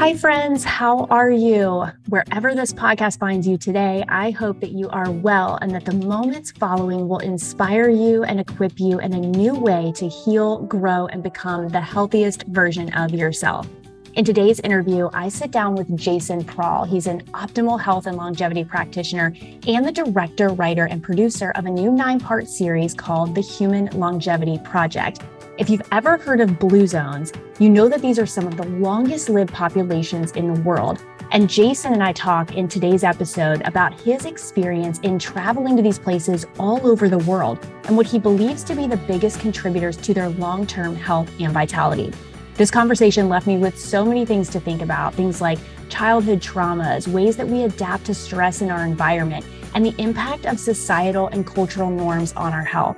Hi, friends. How are you? Wherever this podcast finds you today, I hope that you are well and that the moments following will inspire you and equip you in a new way to heal, grow, and become the healthiest version of yourself. In today's interview, I sit down with Jason Prall. He's an optimal health and longevity practitioner and the director, writer, and producer of a new nine part series called The Human Longevity Project. If you've ever heard of blue zones, you know that these are some of the longest lived populations in the world. And Jason and I talk in today's episode about his experience in traveling to these places all over the world and what he believes to be the biggest contributors to their long term health and vitality. This conversation left me with so many things to think about things like childhood traumas, ways that we adapt to stress in our environment, and the impact of societal and cultural norms on our health.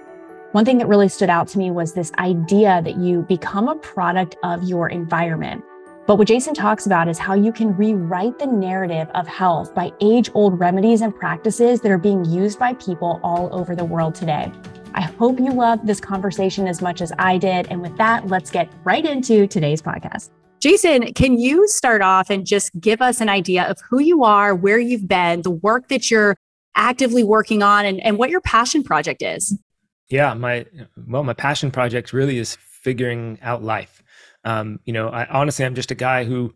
One thing that really stood out to me was this idea that you become a product of your environment. But what Jason talks about is how you can rewrite the narrative of health by age old remedies and practices that are being used by people all over the world today. I hope you loved this conversation as much as I did. And with that, let's get right into today's podcast. Jason, can you start off and just give us an idea of who you are, where you've been, the work that you're actively working on, and, and what your passion project is? Yeah, my well, my passion project really is figuring out life. Um, you know, I honestly, I'm just a guy who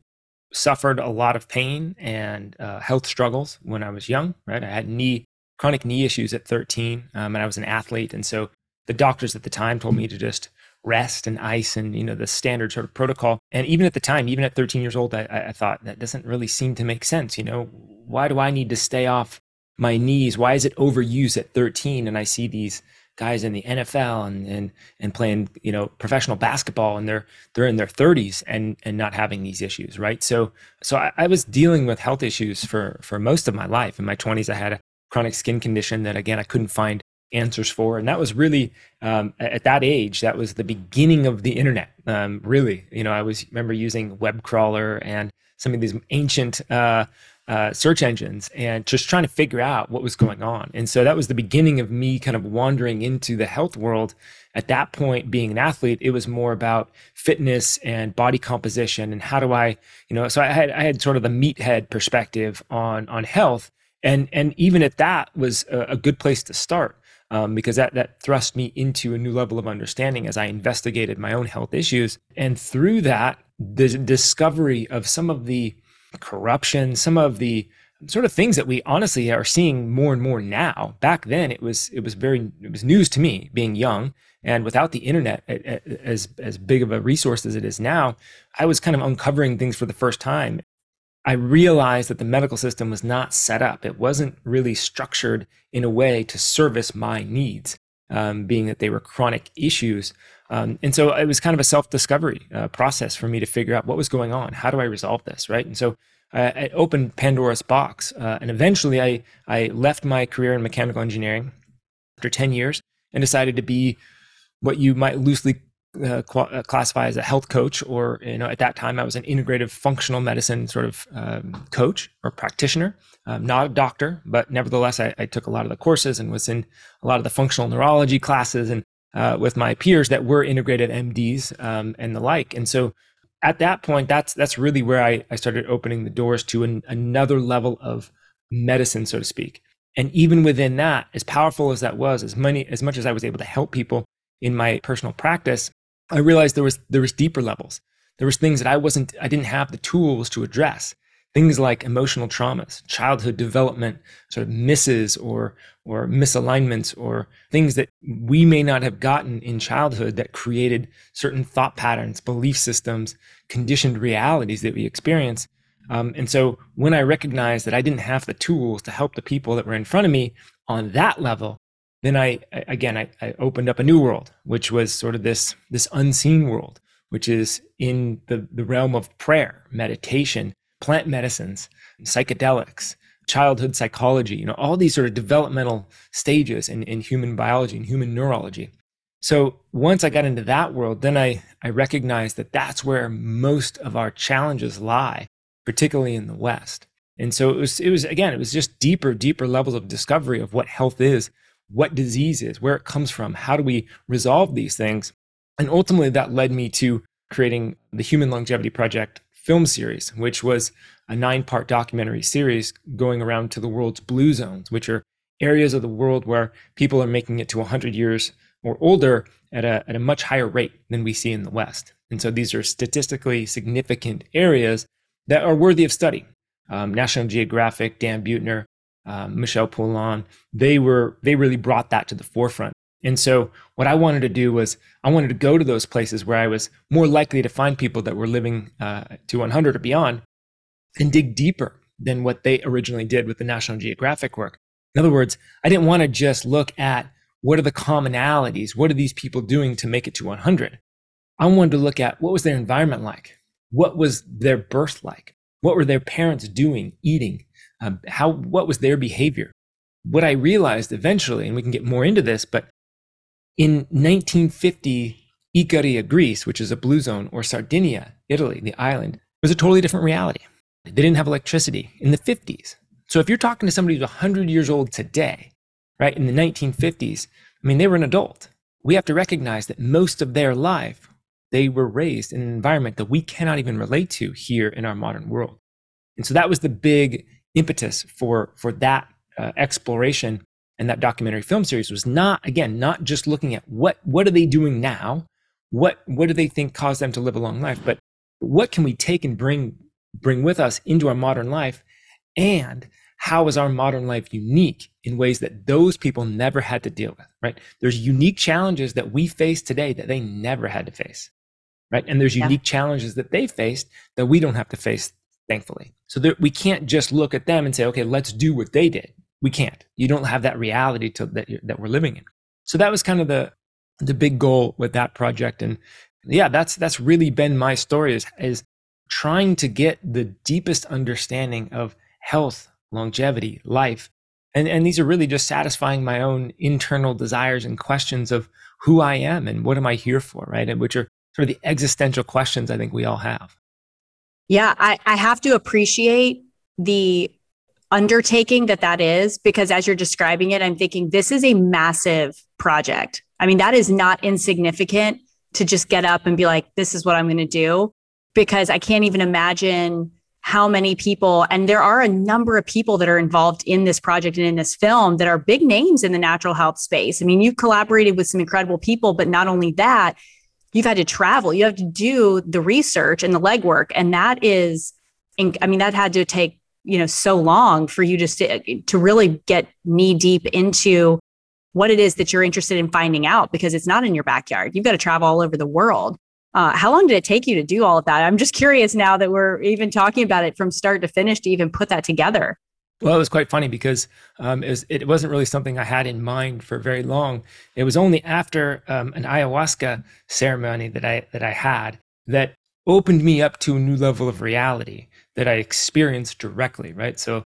suffered a lot of pain and uh, health struggles when I was young. Right, I had knee chronic knee issues at 13, um, and I was an athlete, and so the doctors at the time told me to just rest and ice and you know the standard sort of protocol. And even at the time, even at 13 years old, I, I thought that doesn't really seem to make sense. You know, why do I need to stay off my knees? Why is it overused at 13? And I see these guys in the NFL and and and playing you know professional basketball and they're they're in their 30s and and not having these issues right? So so I, I, was dealing with health issues for for most of my life. In my 20s I had a chronic skin condition that again I couldn't find answers for. And that was really um, at that age that was the beginning of the internet um, really. You know I was remember using web crawler and some of these ancient uh, uh, search engines and just trying to figure out what was going on. And so that was the beginning of me kind of wandering into the health world. At that point, being an athlete, it was more about fitness and body composition and how do I, you know, so I had I had sort of the meathead perspective on on health. And and even at that was a, a good place to start. Um, because that that thrust me into a new level of understanding as I investigated my own health issues, and through that, the discovery of some of the corruption, some of the sort of things that we honestly are seeing more and more now. Back then, it was it was very it was news to me being young and without the internet as as big of a resource as it is now. I was kind of uncovering things for the first time. I realized that the medical system was not set up. It wasn't really structured in a way to service my needs, um, being that they were chronic issues. Um, and so it was kind of a self discovery uh, process for me to figure out what was going on. How do I resolve this? Right. And so uh, I opened Pandora's box. Uh, and eventually I, I left my career in mechanical engineering after 10 years and decided to be what you might loosely uh, uh, classify as a health coach, or you know, at that time I was an integrative functional medicine sort of um, coach or practitioner. Um, not a doctor, but nevertheless, I, I, took a lot of the courses and was in a lot of the functional neurology classes and uh, with my peers that were integrated MDs um, and the like. And so at that point, that's that's really where I, I started opening the doors to an, another level of medicine, so to speak. And even within that, as powerful as that was, as many as much as I was able to help people in my personal practice, I realized there was there was deeper levels. There was things that I wasn't I didn't have the tools to address things like emotional traumas, childhood development sort of misses or or misalignments or things that we may not have gotten in childhood that created certain thought patterns, belief systems, conditioned realities that we experience. Um, and so when I recognized that I didn't have the tools to help the people that were in front of me on that level, then I again I, I opened up a new world, which was sort of this this unseen world, which is in the, the realm of prayer, meditation, plant medicines, psychedelics, childhood psychology, you know, all these sort of developmental stages in, in human biology and human neurology. So once I got into that world, then I, I recognized that that's where most of our challenges lie, particularly in the West. And so it was, it was again, it was just deeper, deeper levels of discovery of what health is, what disease is, where it comes from, how do we resolve these things. And ultimately that led me to creating the Human Longevity Project film series, which was a nine part documentary series going around to the world's blue zones, which are areas of the world where people are making it to 100 years or older at a, at a much higher rate than we see in the West. And so these are statistically significant areas that are worthy of study. Um, National Geographic, Dan Buettner, um, Michel Poulain, they were they really brought that to the forefront. And so what I wanted to do was I wanted to go to those places where I was more likely to find people that were living uh, to 100 or beyond and dig deeper than what they originally did with the National Geographic work. In other words, I didn't want to just look at what are the commonalities? What are these people doing to make it to 100? I wanted to look at what was their environment like? What was their birth like? What were their parents doing, eating? Um, how, what was their behavior? What I realized eventually, and we can get more into this, but in 1950, Icaria, Greece, which is a blue zone, or Sardinia, Italy, the island, was a totally different reality. They didn't have electricity in the 50s. So if you're talking to somebody who's 100 years old today, right, in the 1950s, I mean, they were an adult. We have to recognize that most of their life, they were raised in an environment that we cannot even relate to here in our modern world. And so that was the big impetus for, for that uh, exploration and that documentary film series was not, again, not just looking at what, what are they doing now? What, what do they think caused them to live a long life? But what can we take and bring, bring with us into our modern life? And how is our modern life unique in ways that those people never had to deal with, right? There's unique challenges that we face today that they never had to face, right? And there's unique yeah. challenges that they faced that we don't have to face, thankfully. So we can't just look at them and say, okay, let's do what they did. We can't. You don't have that reality to, that, that we're living in. So that was kind of the, the big goal with that project. And yeah, that's, that's really been my story is, is trying to get the deepest understanding of health, longevity, life. And, and these are really just satisfying my own internal desires and questions of who I am and what am I here for, right? And which are sort of the existential questions I think we all have. Yeah, I, I have to appreciate the undertaking that that is because as you're describing it, I'm thinking this is a massive project. I mean, that is not insignificant to just get up and be like, this is what I'm going to do because I can't even imagine how many people, and there are a number of people that are involved in this project and in this film that are big names in the natural health space. I mean, you've collaborated with some incredible people, but not only that, you've had to travel, you have to do the research and the legwork. And that is, I mean, that had to take, you know, so long for you just to, to really get knee deep into what it is that you're interested in finding out because it's not in your backyard. You've got to travel all over the world. Uh, how long did it take you to do all of that? I'm just curious now that we're even talking about it from start to finish to even put that together. Well, it was quite funny because um, it, was, wasn't really something I had in mind for very long. It was only after um, an ayahuasca ceremony that I that I had that opened me up to a new level of reality that I experienced directly. Right, so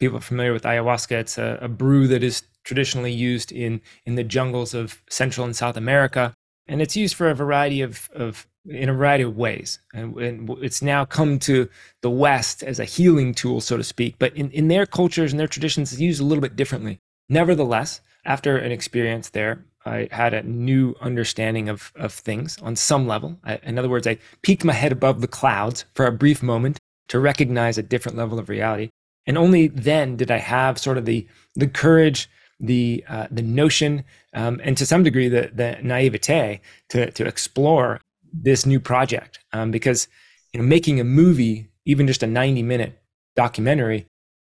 people familiar with ayahuasca. It's a, a brew that is traditionally used in in the jungles of Central and South America and it's used for a variety of, of in a variety of ways and, and, it's now come to the west as a healing tool so to speak but in, in their cultures and their traditions it's used a little bit differently nevertheless after an experience there i had a new understanding of, of things on some level I, in other words i peeked my head above the clouds for a brief moment to recognize a different level of reality. And only then did i have sort of the the courage the uh, the notion um, and to some degree the the naivete to to explore this new project. Um, because you know making a movie even just a 90 minute documentary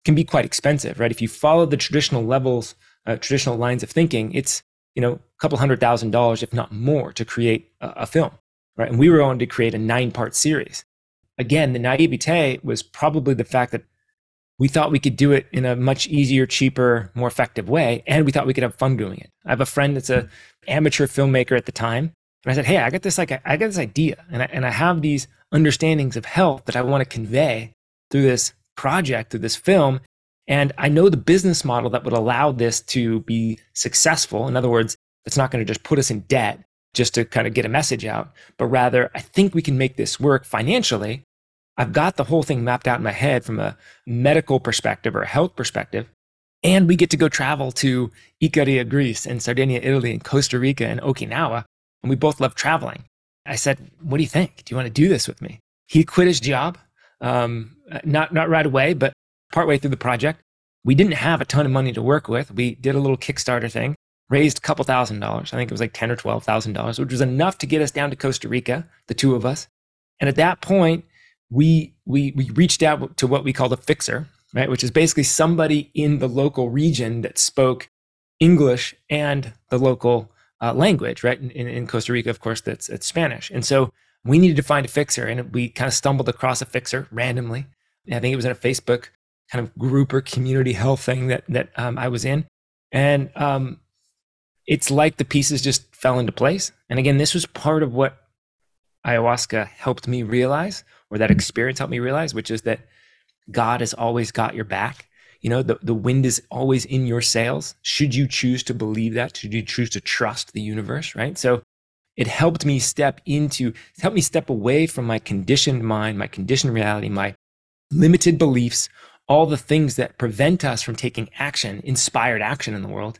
can be quite expensive right? If you follow the traditional levels uh, traditional lines of thinking it's you know a couple hundred thousand dollars if not more to create a, a film right? And we were going to create a nine part series again the naivete was probably the fact that we thought we could do it in a much easier, cheaper, more effective way, and we thought we could have fun doing it. I have a friend that's a amateur filmmaker at the time, and I said, "Hey, I got this like I got this idea, and I, and I have these understandings of health that I want to convey through this project, through this film, and I know the business model that would allow this to be successful. In other words, it's not going to just put us in debt just to kind of get a message out, but rather I think we can make this work financially I've got the whole thing mapped out in my head from a medical perspective or a health perspective. And we get to go travel to Icaria, Greece, and Sardinia, Italy, and Costa Rica, and Okinawa. And we both love traveling. I said, What do you think? Do you want to do this with me? He quit his job Um, not not right away, but partway through the project, we didn't have a ton of money to work with. We did a little Kickstarter thing, raised a couple thousand dollars. I think it was like ten or twelve thousand dollars, which was enough to get us down to Costa Rica, the two of us. And at that point, we we we reached out to what we called a fixer, right, which is basically somebody in the local region that spoke English and the local uh, language, right? In, in, Costa Rica, of course, that's it's Spanish. And so we needed to find a fixer, and we kind of stumbled across a fixer randomly. I think it was in a Facebook kind of group or community health thing that that um, I was in, and um, it's like the pieces just fell into place. And again, this was part of what ayahuasca helped me realize, or that experience helped me realize, which is that God has always got your back. You know, the, the wind is always in your sails. Should you choose to believe that? Should you choose to trust the universe, right? So it helped me step into, helped me step away from my conditioned mind, my conditioned reality, my limited beliefs, all the things that prevent us from taking action, inspired action in the world.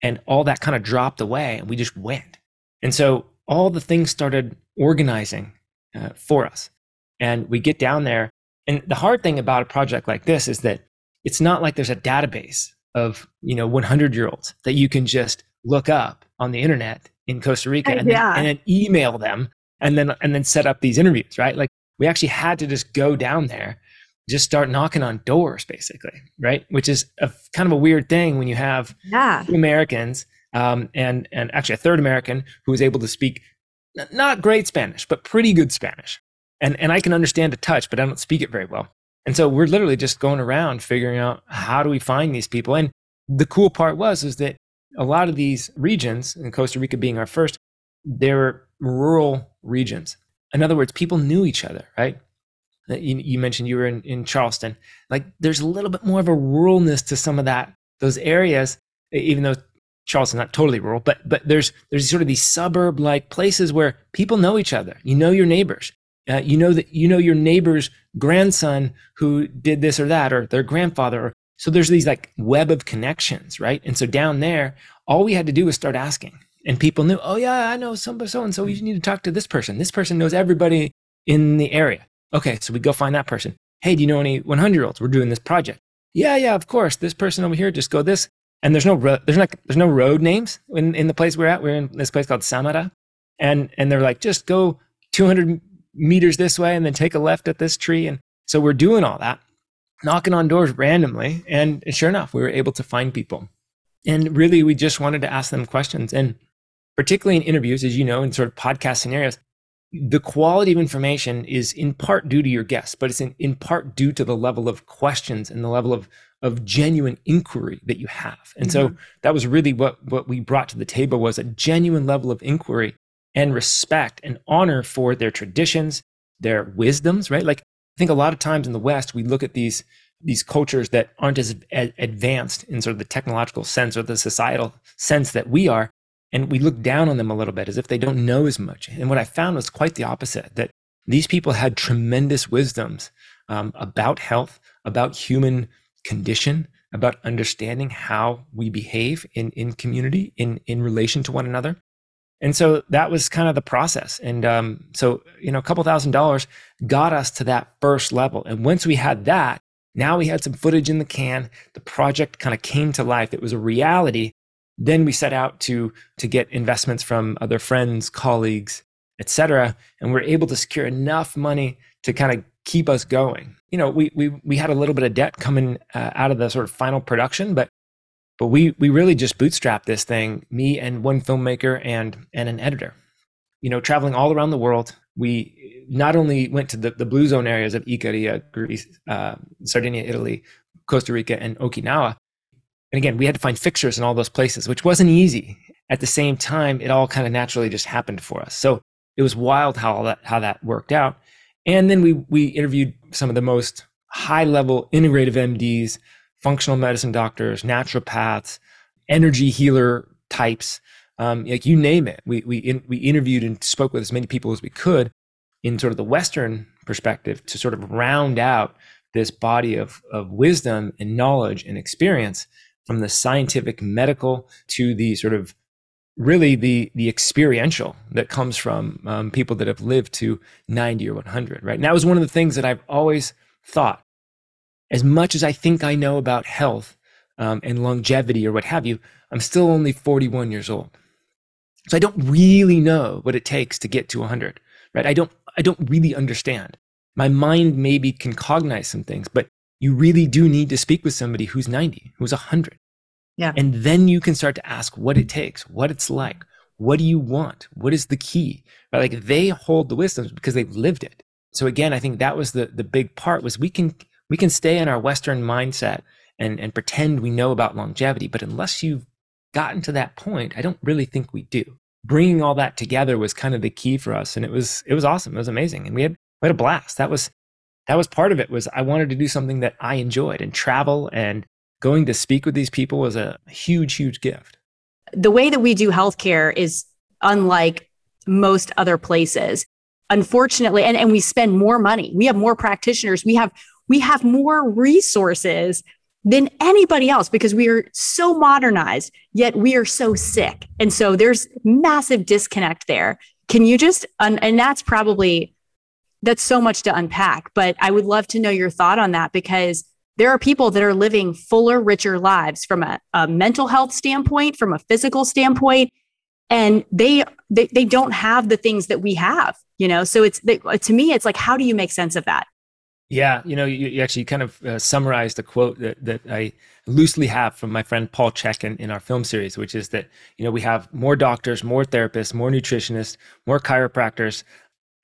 And all that kind of dropped away and we just went. And so all the things started organizing uh, for us. And we get down there. And the hard thing about a project like this is that it's not like there's a database of, you know, 100 year olds that you can just look up on the internet in Costa Rica and, yeah. then, and then email them and then, and then set up these interviews, right? Like we actually had to just go down there just start knocking on doors basically right which is a kind of a weird thing when you have yeah. two americans um, and and actually a third american who was able to speak not great spanish but pretty good spanish and and i can understand a touch but i don't speak it very well and so we're literally just going around figuring out how do we find these people and the cool part was is that a lot of these regions and costa rica being our first they're rural regions in other words people knew each other right uh, you, you mentioned you were in, in Charleston. Like there's a little bit more of a ruralness to some of that, those areas, even though Charleston's not totally rural, but but there's there's sort of these suburb like places where people know each other. You know your neighbors. Uh, you know that you know your neighbor's grandson who did this or that, or their grandfather. Or, so there's these like web of connections, right? And so down there, all we had to do was start asking, and people knew, oh yeah, I know so and so. You need to talk to this person. This person knows everybody in the area. Okay, so we go find that person. Hey, do you know any 100 year olds? We're doing this project. Yeah, yeah, of course. This person over here, just go this. And there's no there's not there's no road names in, in the place we're at. We're in this place called Samara, and and they're like, just go 200 meters this way, and then take a left at this tree. And so we're doing all that, knocking on doors randomly, and sure enough, we were able to find people. And really, we just wanted to ask them questions, and particularly in interviews, as you know, in sort of podcast scenarios, the quality of information is in part due to your guests, but it's in, in part due to the level of questions and the level of of genuine inquiry that you have. And mm-hmm. so that was really what what we brought to the table was a genuine level of inquiry and respect and honor for their traditions, their wisdoms, right? Like I think a lot of times in the West we look at these these cultures that aren't as advanced in sort of the technological sense or the societal sense that we are and we look down on them a little bit as if they don't know as much. And what I found was quite the opposite that these people had tremendous wisdoms um, about health, about human condition, about understanding how we behave in, in community, in, in relation to one another. And so that was kind of the process. And um, so, you know, a couple thousand dollars got us to that first level. And once we had that, now we had some footage in the can. The project kind of came to life. It was a reality then we set out to to get investments from other friends, colleagues, etc. And we're able to secure enough money to kind of keep us going. You know, we we we had a little bit of debt coming uh, out of the sort of final production, but but we we really just bootstrapped this thing. Me and one filmmaker and and an editor. You know, traveling all around the world. We not only went to the, the blue zone areas of Icaria, Greece, uh, Sardinia, Italy, Costa Rica, and Okinawa, and again, we had to find fixtures in all those places, which wasn't easy. At the same time, it all kind of naturally just happened for us. So it was wild how that how that worked out. And then we we interviewed some of the most high level integrative MDs, functional medicine doctors, naturopaths, energy healer types, um, like you name it. We we in, we interviewed and spoke with as many people as we could in sort of the Western perspective to sort of round out this body of of wisdom and knowledge and experience from the scientific medical to the sort of really the the experiential that comes from um, people that have lived to 90 or 100 right and that was one of the things that i've always thought as much as i think i know about health um, and longevity or what have you i'm still only 41 years old so i don't really know what it takes to get to 100 right i don't i don't really understand my mind maybe can cognize some things but you really do need to speak with somebody who's 90 who's 100 yeah. And then you can start to ask what it takes, what it's like, what do you want, what is the key? Right? Like they hold the wisdoms because they've lived it. So again, I think that was the the big part was we can we can stay in our Western mindset and and pretend we know about longevity, but unless you've gotten to that point, I don't really think we do. Bringing all that together was kind of the key for us, and it was it was awesome. It was amazing, and we had we had a blast. That was that was part of it. Was I wanted to do something that I enjoyed and travel and going to speak with these people was a huge, huge gift. The way that we do healthcare is unlike most other places. Unfortunately, and, and we spend more money. We have more practitioners. We have we have more resources than anybody else because we are so modernized, yet we are so sick. And so there's massive disconnect there. Can you just, and that's probably, that's so much to unpack, but I would love to know your thought on that because there are people that are living fuller, richer lives from a, a mental health standpoint, from a physical standpoint, and they, they they don't have the things that we have. You know, so it's they, to me, it's like, how do you make sense of that? Yeah, you know, you, you actually kind of uh, summarized a quote that, that I loosely have from my friend Paul Chek in, in our film series, which is that, you know, we have more doctors, more therapists, more nutritionists, more chiropractors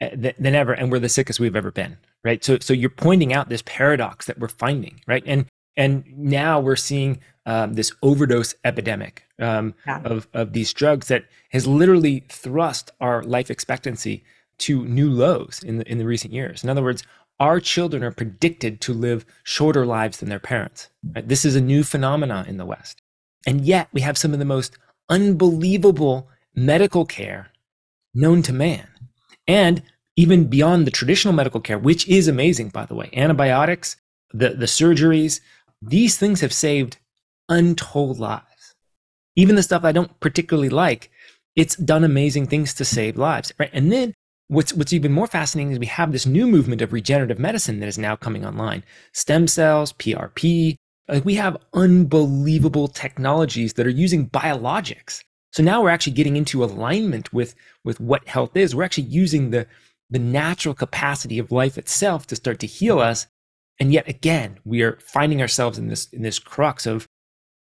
uh, than ever, and we're the sickest we've ever been, right? So, so you're pointing out this paradox that we're finding, right? And and now we're seeing um, this overdose epidemic um, yeah. of of these drugs that has literally thrust our life expectancy to new lows in the in the recent years. In other words, our children are predicted to live shorter lives than their parents. Right? This is a new phenomenon in the West, and yet we have some of the most unbelievable medical care known to man, and even beyond the traditional medical care, which is amazing, by the way, antibiotics, the, the surgeries, these things have saved untold lives. Even the stuff I don't particularly like, it's done amazing things to save lives. Right. And then what's what's even more fascinating is we have this new movement of regenerative medicine that is now coming online. Stem cells, PRP. Like we have unbelievable technologies that are using biologics. So now we're actually getting into alignment with, with what health is. We're actually using the, the natural capacity of life itself to start to heal us. And yet again, we are finding ourselves in this, in this crux of,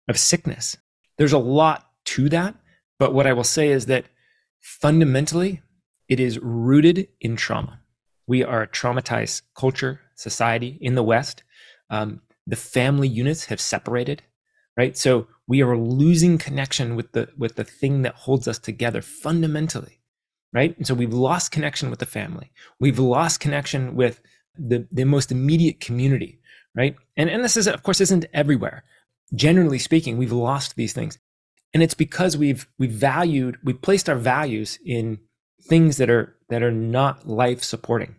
of sickness. There's a lot to that. But what I will say is that fundamentally, it is rooted in trauma. We are a traumatized culture, society in the West. Um, the family units have separated, right? So we are losing connection with the with the thing that holds us together fundamentally right? And so we've lost connection with the family. We've lost connection with the, the most immediate community, right? And, and this is, of course, isn't everywhere. Generally speaking, we've lost these things. And it's because we've we've valued, we've placed our values in things that are that are not life supporting.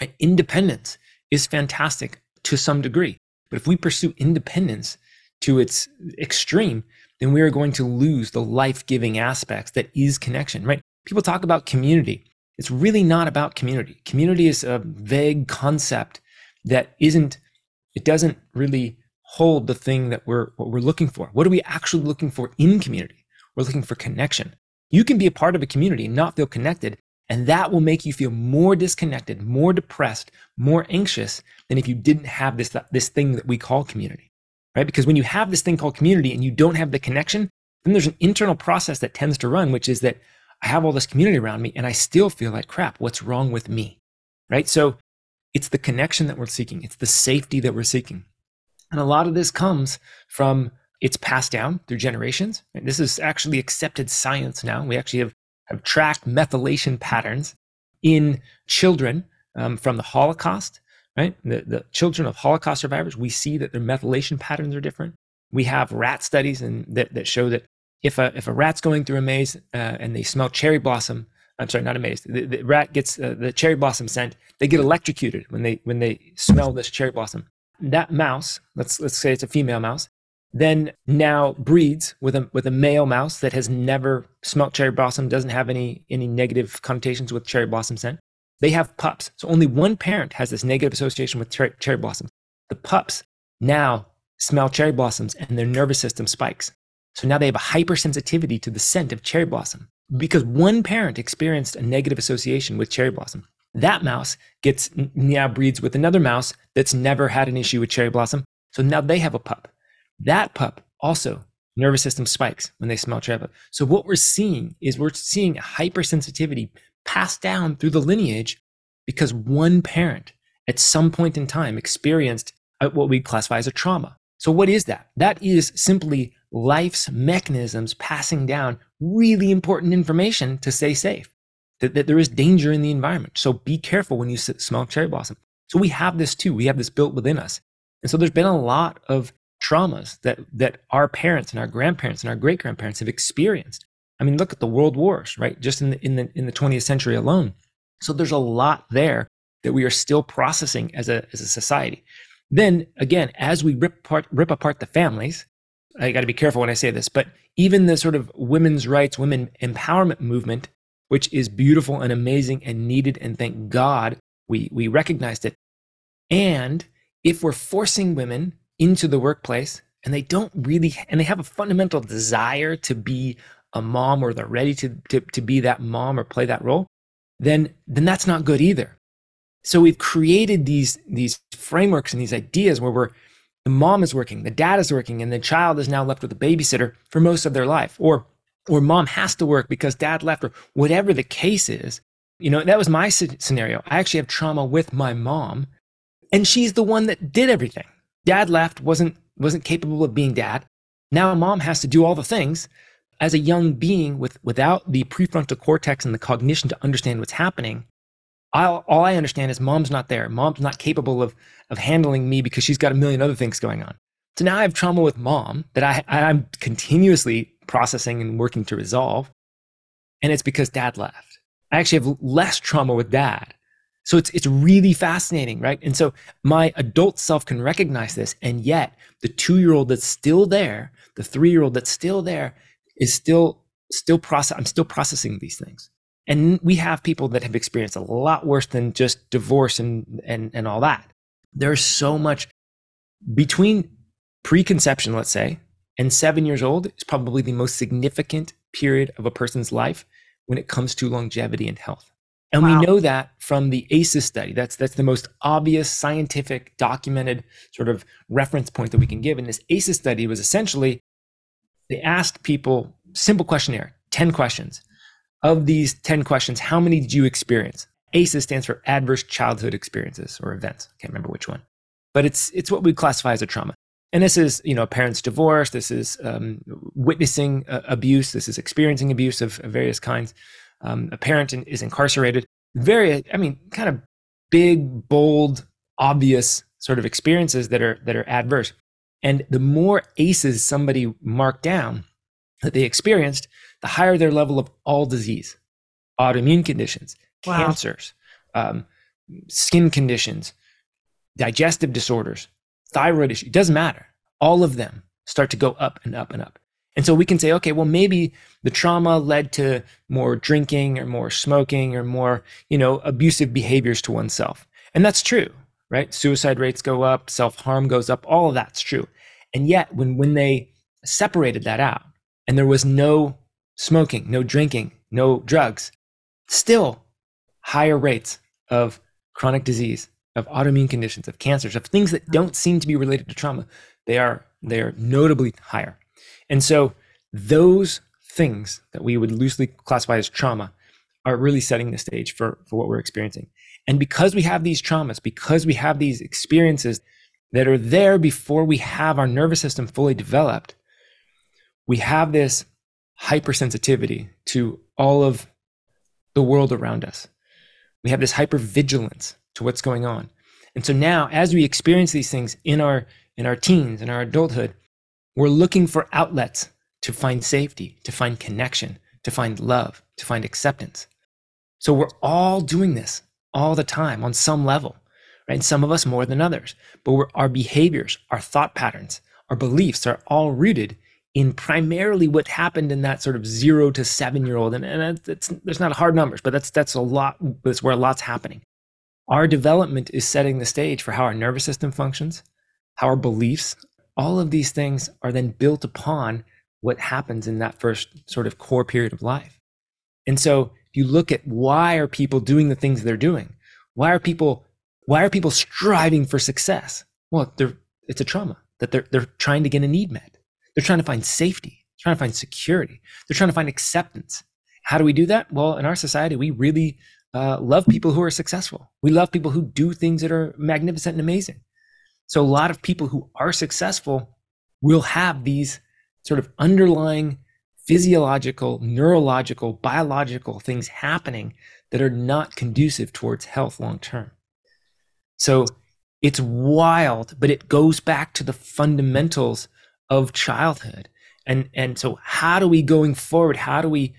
Uh, independence is fantastic to some degree. But if we pursue independence to its extreme, then we are going to lose the life giving aspects that is connection, right? people talk about community. It's really not about community. Community is a vague concept that isn't, it doesn't really hold the thing that we're what we're looking for. What are we actually looking for in community? We're looking for connection. You can be a part of a community and not feel connected, and that will make you feel more disconnected, more depressed, more anxious than if you didn't have this this thing that we call community. Right? Because when you have this thing called community and you don't have the connection, then there's an internal process that tends to run, which is that I have all this community around me and I still feel like crap. What's wrong with me? Right. So it's the connection that we're seeking, it's the safety that we're seeking. And a lot of this comes from it's passed down through generations. And this is actually accepted science now. We actually have, have tracked methylation patterns in children um, from the Holocaust, right? The, the children of Holocaust survivors, we see that their methylation patterns are different. We have rat studies and that, that show that if a if a rat's going through a maze uh, and they smell cherry blossom, I'm sorry, not a maze. The, the rat gets uh, the cherry blossom scent. They get electrocuted when they when they smell this cherry blossom. That mouse, let's let's say it's a female mouse, then now breeds with a with a male mouse that has never smelt cherry blossom, doesn't have any any negative connotations with cherry blossom scent. They have pups. So only one parent has this negative association with cherry, cherry blossoms. The pups now smell cherry blossoms and their nervous system spikes. So now they have a hypersensitivity to the scent of cherry blossom because one parent experienced a negative association with cherry blossom. That mouse gets now breeds with another mouse that's never had an issue with cherry blossom. So now they have a pup. That pup also nervous system spikes when they smell cherry blossom. So what we're seeing is we're seeing hypersensitivity passed down through the lineage because one parent at some point in time experienced uh, what we classify as a trauma. So what is that? That is simply life's mechanisms passing down really important information to stay safe, that, that there is danger in the environment. So be careful when you smell cherry blossom. So we have this too. We have this built within us. And so there's been a lot of traumas that, that our parents and our grandparents and our great grandparents have experienced. I mean, look at the world wars, right? Just in the, in the, in the 20th century alone. So there's a lot there that we are still processing as a, as a society. Then again, as we rip apart, rip apart the families, I got to be careful when I say this, but even the sort of women's rights, women empowerment movement, which is beautiful and amazing and needed, and thank God we, we recognized it. And if we're forcing women into the workplace and they don't really, and they have a fundamental desire to be a mom or they're ready to, to, to be that mom or play that role, then, then that's not good either. So we've created these, these frameworks and these ideas where we're the mom is working, the dad is working, and the child is now left with a babysitter for most of their life. Or or mom has to work because dad left, or whatever the case is. You know, that was my scenario. I actually have trauma with my mom, and she's the one that did everything. Dad left, wasn't wasn't capable of being dad. Now mom has to do all the things as a young being with without the prefrontal cortex and the cognition to understand what's happening. I'll, all I understand is mom's not there. Mom's not capable of, of handling me because she's got a million other things going on. So now I have trauma with mom that I, I'm continuously processing and working to resolve. And it's because dad left. I actually have less trauma with dad. So it's, it's really fascinating, right? And so my adult self can recognize this. And yet the two year old that's still there, the three year old that's still there is still, still process. I'm still processing these things. And we have people that have experienced a lot worse than just divorce and, and, and all that. There's so much between preconception, let's say, and seven years old is probably the most significant period of a person's life when it comes to longevity and health. And wow. we know that from the ACEs study. That's that's the most obvious scientific documented sort of reference point that we can give. And this ACEs study was essentially they asked people simple questionnaire, 10 questions of these 10 questions, how many did you experience? ACEs stands for adverse childhood experiences or events. I can't remember which one, but it's it's what we classify as a trauma. And this is, you know, parents' divorce. This is um, witnessing uh, abuse. This is experiencing abuse of, of various kinds. Um, a parent in, is incarcerated. Very, I mean, kind of big, bold, obvious sort of experiences that are that are adverse. And the more ACEs somebody marked down that they experienced, the higher their level of all disease, autoimmune conditions, wow. cancers, um, skin conditions, digestive disorders, thyroid issue, it doesn't matter. All of them start to go up and up and up. And so we can say, okay, well, maybe the trauma led to more drinking or more smoking or more, you know, abusive behaviors to oneself. And that's true, right? Suicide rates go up, self harm goes up, all of that's true. And yet, when, when they separated that out and there was no smoking, no drinking, no drugs, still higher rates of chronic disease, of autoimmune conditions, of cancers, of things that don't seem to be related to trauma. They are they are notably higher. And so those things that we would loosely classify as trauma are really setting the stage for, for what we're experiencing. And because we have these traumas, because we have these experiences that are there before we have our nervous system fully developed, we have this hypersensitivity to all of the world around us. We have this hypervigilance to what's going on. And so now as we experience these things in our in our teens, in our adulthood, we're looking for outlets to find safety, to find connection, to find love, to find acceptance. So we're all doing this all the time on some level, right? Some of us more than others. But our behaviors, our thought patterns, our beliefs are all rooted in primarily what happened in that sort of zero to seven year old. And, and it's, there's not hard numbers, but that's, that's a lot, that's where a lot's happening. Our development is setting the stage for how our nervous system functions, how our beliefs, all of these things are then built upon what happens in that first sort of core period of life. And so if you look at why are people doing the things they're doing? Why are people why are people striving for success? Well, they're, it's a trauma that they're, they're trying to get a need met. They're trying to find safety, trying to find security. They're trying to find acceptance. How do we do that? Well, in our society, we really uh, love people who are successful. We love people who do things that are magnificent and amazing. So a lot of people who are successful will have these sort of underlying physiological, neurological, biological things happening that are not conducive towards health long term. So it's wild, but it goes back to the fundamentals of childhood. And and so how do we going forward? How do we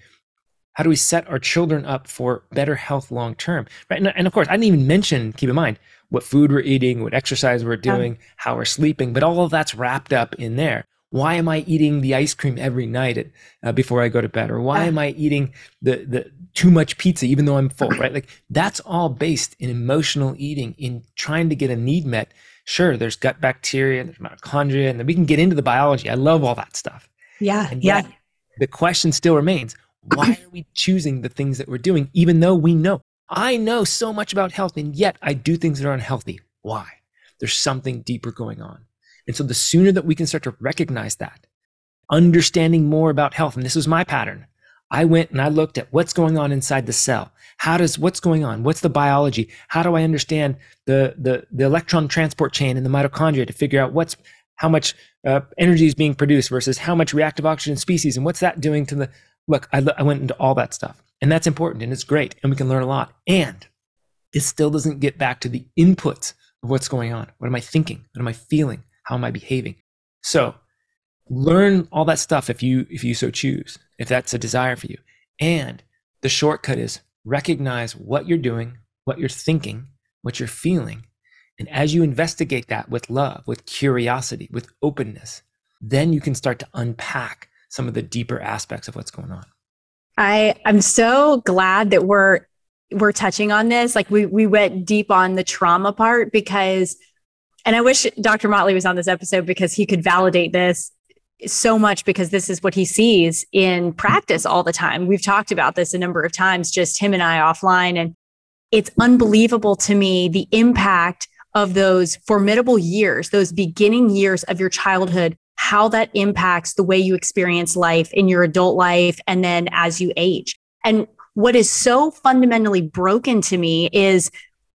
how do we set our children up for better health long term? Right. And, and, of course, I didn't even mention, keep in mind, what food we're eating, what exercise we're doing, yeah. how we're sleeping, but all of that's wrapped up in there. Why am I eating the ice cream every night at, uh, before I go to bed? Or why am I eating the, the too much pizza even though I'm full, right? Like that's all based in emotional eating, in trying to get a need met. Sure, there's gut bacteria and there's mitochondria, and we can get into the biology. I love all that stuff. Yeah. And yeah. The question still remains why are we choosing the things that we're doing, even though we know? I know so much about health, and yet I do things that are unhealthy. Why? There's something deeper going on. And so the sooner that we can start to recognize that, understanding more about health, and this was my pattern. I went and I looked at what's going on inside the cell. How does what's going on? What's the biology? How do I understand the the, the electron transport chain in the mitochondria to figure out what's how much uh, energy is being produced versus how much reactive oxygen species and what's that doing to the look? I, I went into all that stuff, and that's important and it's great, and we can learn a lot. And it still doesn't get back to the inputs of what's going on. What am I thinking? What am I feeling? How am I behaving? So learn all that stuff if you if you so choose, if that's a desire for you. And the shortcut is recognize what you're doing, what you're thinking, what you're feeling. And as you investigate that with love, with curiosity, with openness, then you can start to unpack some of the deeper aspects of what's going on. I I'm so glad that we're we're touching on this. Like we we went deep on the trauma part because and I wish Dr. Motley was on this episode because he could validate this so much because this is what he sees in practice all the time. We've talked about this a number of times, just him and I offline. And it's unbelievable to me the impact of those formidable years, those beginning years of your childhood, how that impacts the way you experience life in your adult life and then as you age. And what is so fundamentally broken to me is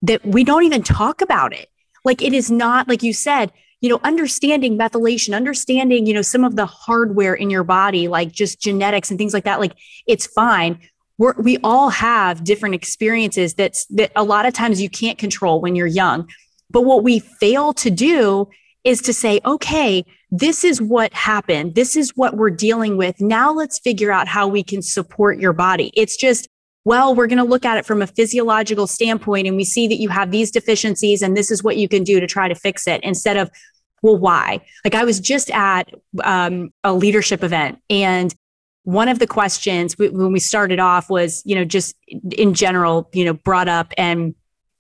that we don't even talk about it. Like it is not, like you said, you know, understanding methylation, understanding, you know, some of the hardware in your body, like just genetics and things like that, like it's fine. We're, we all have different experiences that's that a lot of times you can't control when you're young. But what we fail to do is to say, okay, this is what happened. This is what we're dealing with. Now let's figure out how we can support your body. It's just, well, we're going to look at it from a physiological standpoint and we see that you have these deficiencies and this is what you can do to try to fix it instead of, well, why? Like I was just at um, a leadership event and one of the questions when we started off was, you know, just in general, you know, brought up and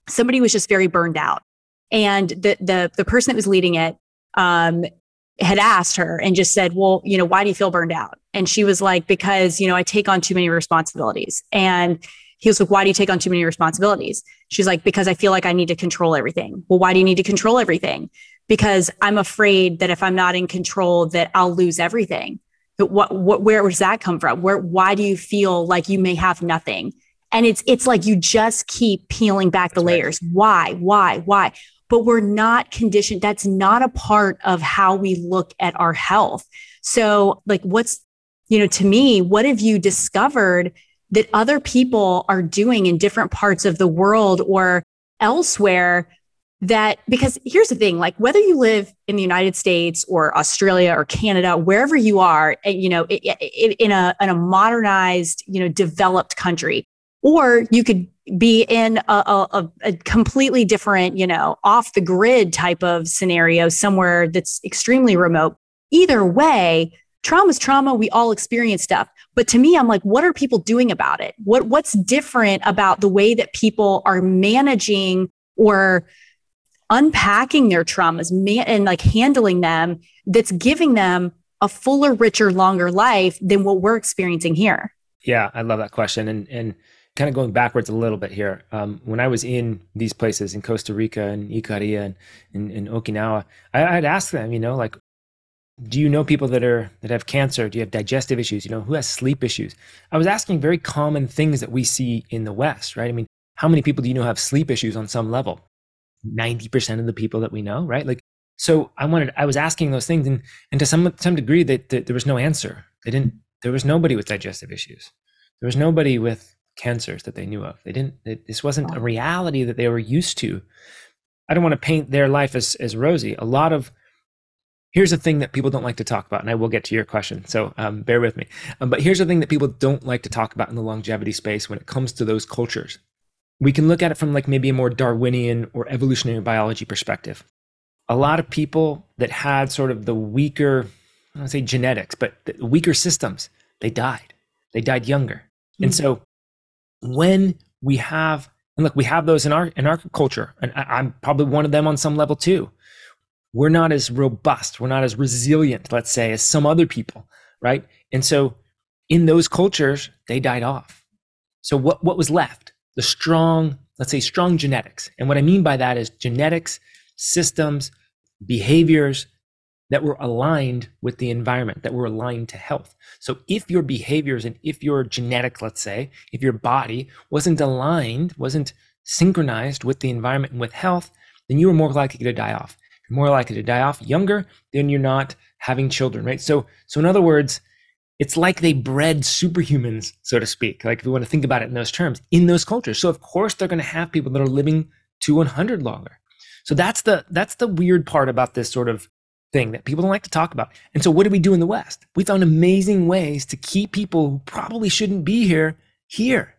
somebody was just very burned out. And the, the, the person that was leading it, um, had asked her and just said, well, you know, why do you feel burned out? And she was like, because, you know, I take on too many responsibilities. And he was like, why do you take on too many responsibilities? She's like, because I feel like I need to control everything. Well, why do you need to control everything? Because I'm afraid that if I'm not in control, that I'll lose everything. But what, what, where does that come from? Where, why do you feel like you may have nothing? And it's, it's like you just keep peeling back the layers. Why, why, why? But we're not conditioned. That's not a part of how we look at our health. So, like, what's, you know, to me, what have you discovered that other people are doing in different parts of the world or elsewhere? That because here's the thing, like whether you live in the United States or Australia or Canada, wherever you are, eh, you know, in a in a modernized, you know, developed country, or you could be in a, a, a, completely different, you know, off the grid type of scenario somewhere that's extremely remote. either way, trauma's trauma. We all experience stuff. But to me, I'm like, what are people doing about it? What what's different about the way that people are managing or unpacking their traumas and like handling them that's giving them a fuller, richer, longer life than what we're experiencing here? Yeah, I love that question. And and kind of going backwards a little bit here. Um, when I was in these places in Costa Rica and Ikaria and in, in Okinawa, I, I'd ask them, you know, like, do you know people that are that have cancer? Do you have digestive issues? You know, who has sleep issues? I was asking very common things that we see in the West, right? I mean, how many people do you know have sleep issues on some level? 90% of the people that we know, right? Like, so I wanted, I was asking those things and, and to some, some degree that there was no answer. They didn't, there was nobody with digestive issues. There was nobody with cancers that they knew of. They didn't, it, this wasn't a reality that they were used to. I don't want to paint their life as, as rosy. A lot of, here's the thing that people don't like to talk about, and I will get to your question, so um, bear with me. Um, but here's the thing that people don't like to talk about in the longevity space when it comes to those cultures we can look at it from like maybe a more Darwinian or evolutionary biology perspective. A lot of people that had sort of the weaker, I don't say genetics, but the weaker systems, they died. They died younger. Mm-hmm. And hmm. so when we have, and look, we have those in our in our culture, and I, I'm probably one of them on some level too. We're not as robust, we're not as resilient, let's say, as some other people, right? And so in those cultures, they died off. So what what was left? the strong, let's say, strong genetics. And what I mean by that is genetics, systems, behaviors that were aligned with the environment, that were aligned to health. So if your behaviors and if your genetic, let's say, if your body wasn't aligned, wasn't synchronized with the environment and with health, then you were more likely to die off. You're more likely to die off younger than you're not having children, right? So, so in other words, it's like they bred superhumans, so to speak. Like if we want to think about it in those terms, in those cultures. So of course they're going to have people that are living to 100 longer. So that's the that's the weird part about this sort of thing that people don't like to talk about. And so what do we do in the West? We found amazing ways to keep people who probably shouldn't be here here.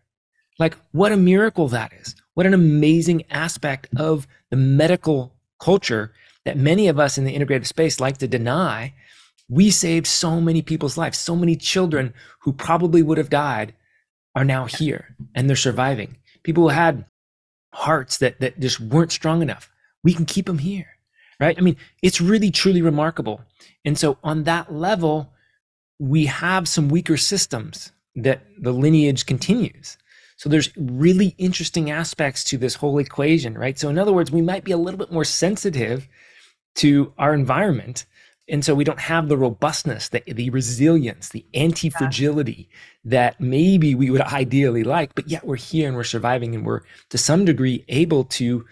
Like what a miracle that is. What an amazing aspect of the medical culture that many of us in the integrative space like to deny we saved so many people's lives. So many children who probably would have died are now here and they're surviving. People who had hearts that, that just weren't strong enough, we can keep them here, right? I mean, it's really, truly remarkable. And so, on that level, we have some weaker systems that the lineage continues. So there's really interesting aspects to this whole equation, right? So in other words, we might be a little bit more sensitive to our environment and so we don't have the robustness, the, the resilience, the anti fragility that maybe we would ideally like, but yet we're here and we're surviving and we're to some degree able to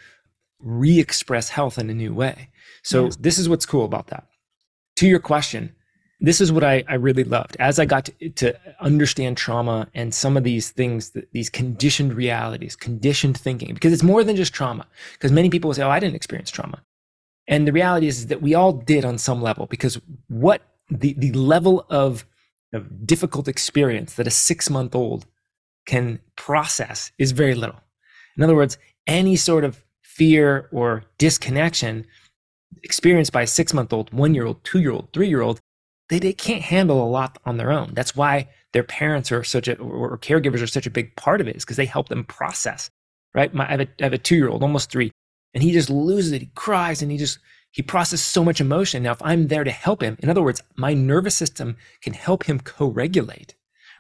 re express health in a new way. So, yes. this is what's cool about that. To your question, this is what I, I really loved as I got to, to understand trauma and some of these things, these conditioned realities, conditioned thinking, because it's more than just trauma. Because many people will say, Oh, I didn't experience trauma. And the reality is that we all did on some level because what the, the level of, of difficult experience that a six month old can process is very little. In other words, any sort of fear or disconnection experienced by a six month old, one year old, two year old, three year old, they, they can't handle a lot on their own. That's why their parents are such a, or caregivers are such a big part of it, is because they help them process, right? My, I have a, I have a two year old, almost three and he just loses it. He cries and he just, he processes so much emotion. Now, if I'm there to help him, in other words, my nervous system can help him co regulate,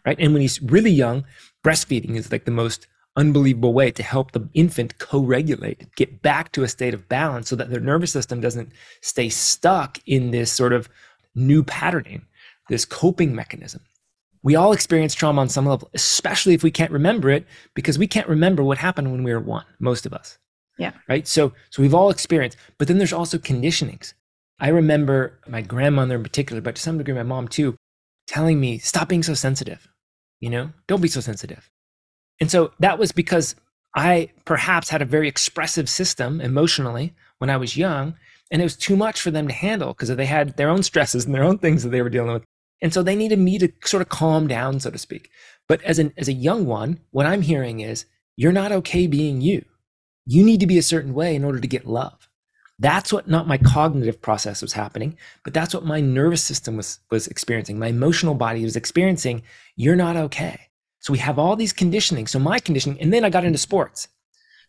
right? And when he's really young, breastfeeding is like the most unbelievable way to help the infant co regulate, get back to a state of balance so that their nervous system doesn't stay stuck in this sort of new patterning, this coping mechanism. We all experience trauma on some level, especially if we can't remember it, because we can't remember what happened when we were one, most of us. Yeah. Right. So so we've all experienced, but then there's also conditionings. I remember my grandmother in particular, but to some degree my mom too, telling me, stop being so sensitive. You know, don't be so sensitive. And so that was because I perhaps had a very expressive system emotionally when I was young, and it was too much for them to handle because they had their own stresses and their own things that they were dealing with. And so they needed me to sort of calm down, so to speak. But as an as a young one, what I'm hearing is you're not okay being you you need to be a certain way in order to get love. That's what not my cognitive process was happening, but that's what my nervous system was was experiencing. My emotional body was experiencing, you're not okay. So we have all these conditioning. So my conditioning, and then I got into sports.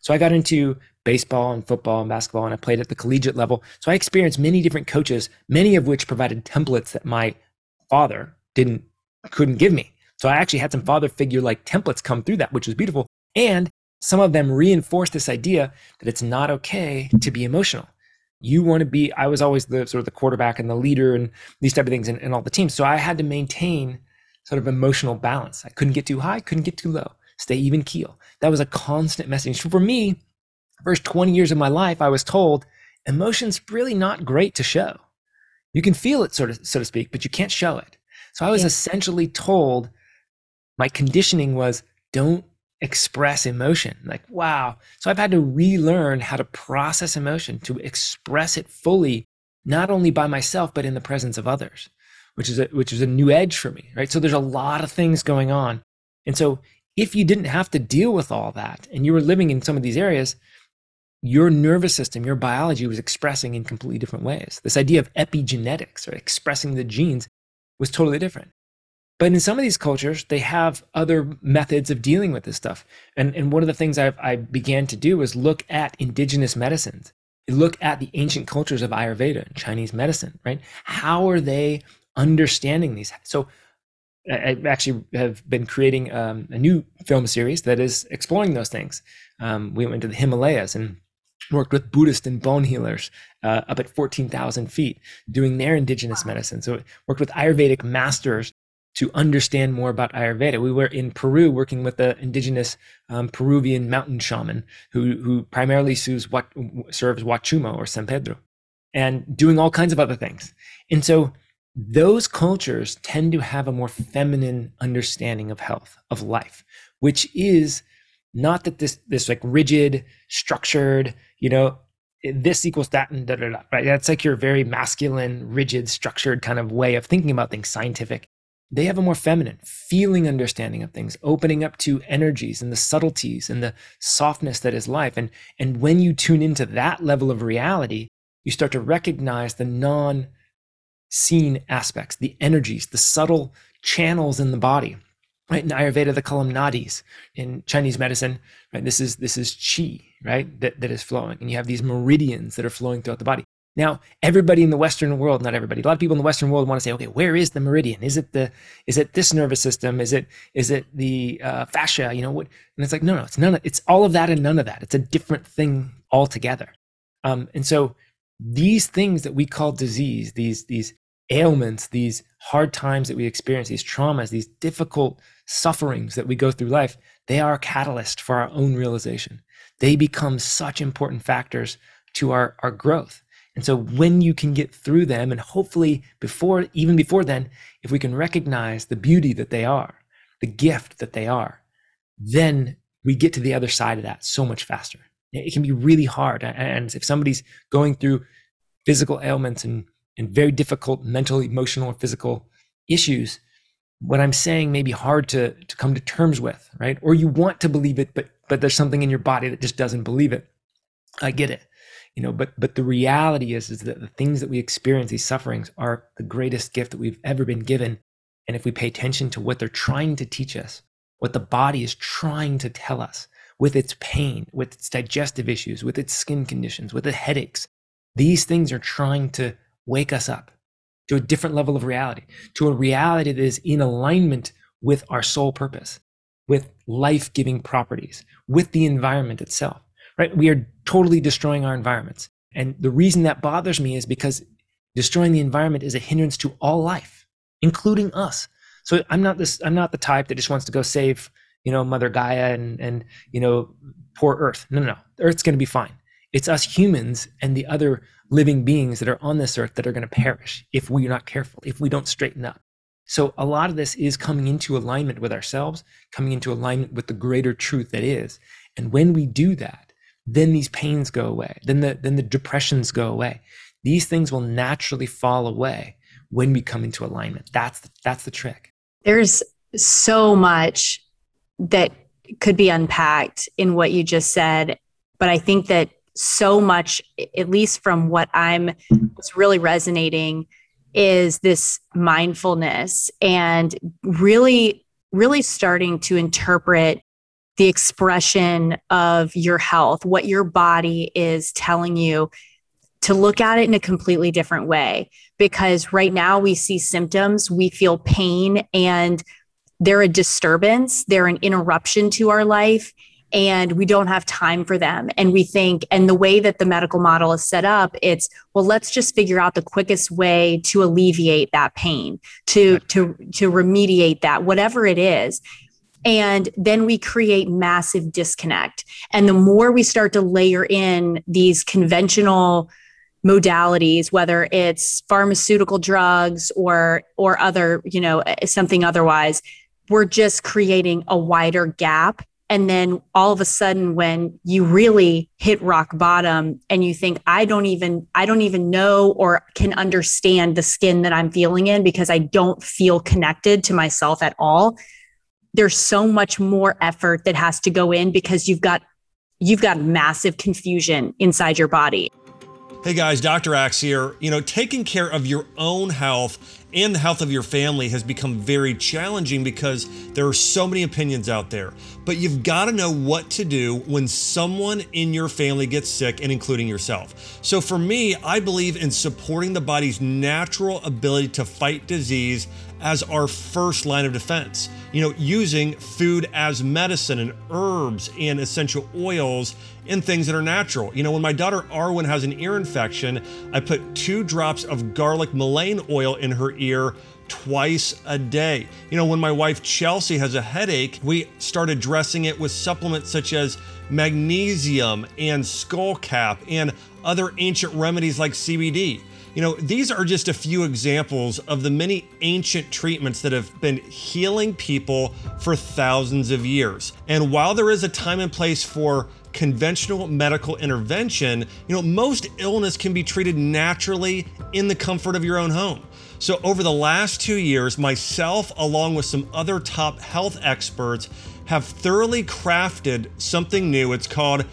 So I got into baseball and football and basketball, and I played at the collegiate level. So I experienced many different coaches, many of which provided templates that my father didn't couldn't give me. So I actually had some father figure like templates come through that, which was beautiful. And some of them reinforced this idea that it's not okay to be emotional. You want to be, I was always the sort of the quarterback and the leader and these type of things in, in all the teams. So I had to maintain sort of emotional balance. I couldn't get too high, couldn't get too low, stay even keel. That was a constant message. For me, first 20 years of my life, I was told emotion's really not great to show. You can feel it, sort of, so to speak, but you can't show it. So I was yeah. essentially told my conditioning was don't express emotion. Like, wow. So I've had to relearn how to process emotion, to express it fully, not only by myself, but in the presence of others, which is a, which is a new edge for me, right? So there's a lot of things going on. And so if you didn't have to deal with all that and you were living in some of these areas, your nervous system, your biology was expressing in completely different ways. This idea of epigenetics or expressing the genes was totally different. But in some of these cultures, they have other methods of dealing with this stuff. And, and one of the things I, I began to do was look at indigenous medicines, look at the ancient cultures of Ayurveda and Chinese medicine, right? How are they understanding these? So I actually have been creating um, a new film series that is exploring those things. Um, we went to the Himalayas and worked with Buddhist and bone healers uh, up at 14,000 feet doing their indigenous medicine. So worked with Ayurvedic masters to understand more about Ayurveda. We were in Peru working with the indigenous um, Peruvian mountain shaman who, who primarily serves, what, serves Huachuma or San Pedro and doing all kinds of other things. And so those cultures tend to have a more feminine understanding of health, of life, which is not that this, this like rigid, structured, you know, this equals that and da da da, right? That's like your very masculine, rigid, structured kind of way of thinking about things, scientific they have a more feminine feeling understanding of things opening up to energies and the subtleties and the softness that is life and and when you tune into that level of reality you start to recognize the non seen aspects the energies the subtle channels in the body right in ayurveda the them nadis in chinese medicine right this is this is chi right that, that is flowing and you have these meridians that are flowing throughout the body now, everybody in the Western world, not everybody, a lot of people in the Western world want to say, okay, where is the meridian? Is it the, is it this nervous system? Is it, is it the uh, fascia? You know what? And it's like, no, no, it's none of, it's all of that and none of that. It's a different thing altogether. Um, and so these things that we call disease, these, these ailments, these hard times that we experience, these traumas, these difficult sufferings that we go through life, they are a catalyst for our own realization. They become such important factors to our, our growth. And so when you can get through them, and hopefully before, even before then, if we can recognize the beauty that they are, the gift that they are, then we get to the other side of that so much faster. It can be really hard. And if somebody's going through physical ailments and, and very difficult mental, emotional, or physical issues, what I'm saying may be hard to, to come to terms with, right? Or you want to believe it, but but there's something in your body that just doesn't believe it. I get it you know but but the reality is is that the things that we experience these sufferings are the greatest gift that we've ever been given and if we pay attention to what they're trying to teach us what the body is trying to tell us with its pain with its digestive issues with its skin conditions with the headaches these things are trying to wake us up to a different level of reality to a reality that is in alignment with our soul purpose with life-giving properties with the environment itself right? We are totally destroying our environments. And the reason that bothers me is because destroying the environment is a hindrance to all life, including us. So I'm not this, I'm not the type that just wants to go save, you know, Mother Gaia and, and, you know, poor Earth. No, no, no. Earth's going to be fine. It's us humans and the other living beings that are on this earth that are going to perish if we're not careful, if we don't straighten up. So a lot of this is coming into alignment with ourselves, coming into alignment with the greater truth that is. And when we do that, then these pains go away. Then the then the depressions go away. These things will naturally fall away when we come into alignment. That's the, that's the trick. There's so much that could be unpacked in what you just said, but I think that so much, at least from what I'm what's really resonating is this mindfulness and really, really starting to interpret the expression of your health, what your body is telling you to look at it in a completely different way. Because right now we see symptoms, we feel pain, and they're a disturbance, they're an interruption to our life and we don't have time for them. And we think, and the way that the medical model is set up, it's well, let's just figure out the quickest way to alleviate that pain, to to to remediate that, whatever it is. And then we create massive disconnect. And the more we start to layer in these conventional modalities whether it's pharmaceutical drugs or or other you know something otherwise we're just creating a wider gap and then all of a sudden when you really hit rock bottom and you think i don't even i don't even know or can understand the skin that i'm feeling in because i don't feel connected to myself at all there's so much more effort that has to go in because you've got you've got massive confusion inside your body Hey guys, Dr. Axe here. You know, taking care of your own health and the health of your family has become very challenging because there are so many opinions out there. But you've got to know what to do when someone in your family gets sick and including yourself. So for me, I believe in supporting the body's natural ability to fight disease as our first line of defense. You know, using food as medicine and herbs and essential oils and things that are natural. You know, when my daughter Arwen has an ear infection, I put two drops of garlic mullein oil in her ear twice a day. You know, when my wife Chelsea has a headache, we started dressing it with supplements such as magnesium and skullcap and other ancient remedies like CBD. You know, these are just a few examples of the many ancient treatments that have been healing people for thousands of years. And while there is a time and place for conventional medical intervention, you know, most illness can be treated naturally in the comfort of your own home. So, over the last two years, myself, along with some other top health experts, have thoroughly crafted something new. It's called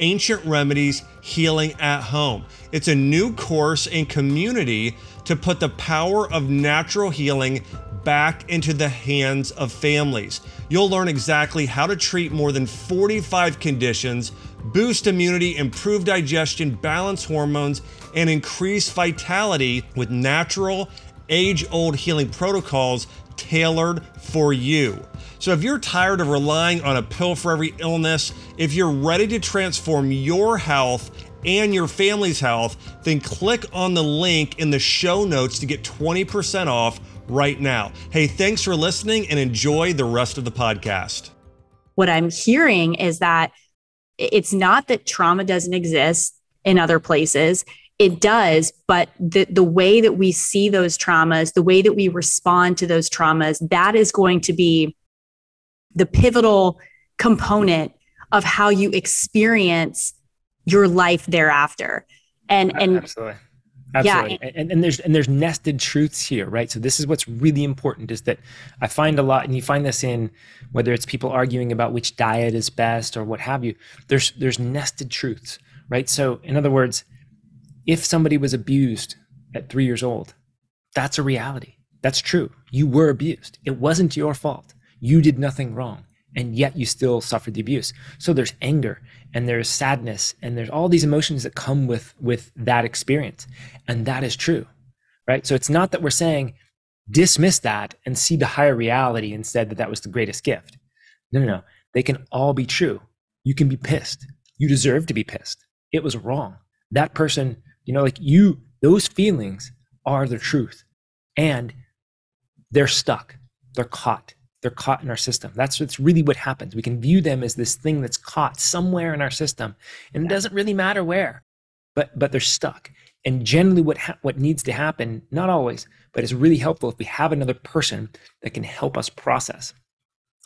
Ancient Remedies Healing at Home. It's a new course and community to put the power of natural healing back into the hands of families. You'll learn exactly how to treat more than 45 conditions, boost immunity, improve digestion, balance hormones, and increase vitality with natural, age old healing protocols tailored for you. So, if you're tired of relying on a pill for every illness, if you're ready to transform your health and your family's health, then click on the link in the show notes to get 20% off right now. Hey, thanks for listening and enjoy the rest of the podcast. What I'm hearing is that it's not that trauma doesn't exist in other places. It does, but the, the way that we see those traumas, the way that we respond to those traumas, that is going to be the pivotal component of how you experience your life thereafter. And and absolutely. Absolutely. Yeah. And, and there's and there's nested truths here, right? So this is what's really important is that I find a lot, and you find this in whether it's people arguing about which diet is best or what have you. There's there's nested truths, right? So in other words, if somebody was abused at three years old, that's a reality. That's true. You were abused. It wasn't your fault. You did nothing wrong, and yet you still suffered the abuse. So there's anger and there's sadness and there's all these emotions that come with with that experience, and that is true, right? So it's not that we're saying dismiss that and see the higher reality instead that that was the greatest gift. No, no, no. They can all be true. You can be pissed. You deserve to be pissed. It was wrong. That person, you know, like you, those feelings are the truth. And they're stuck. They're caught they're caught in our system. That's what's really what happens. We can view them as this thing that's caught somewhere in our system, and it doesn't really matter where, but but they're stuck. And generally, what ha- what needs to happen, not always, but it's really helpful if we have another person that can help us process.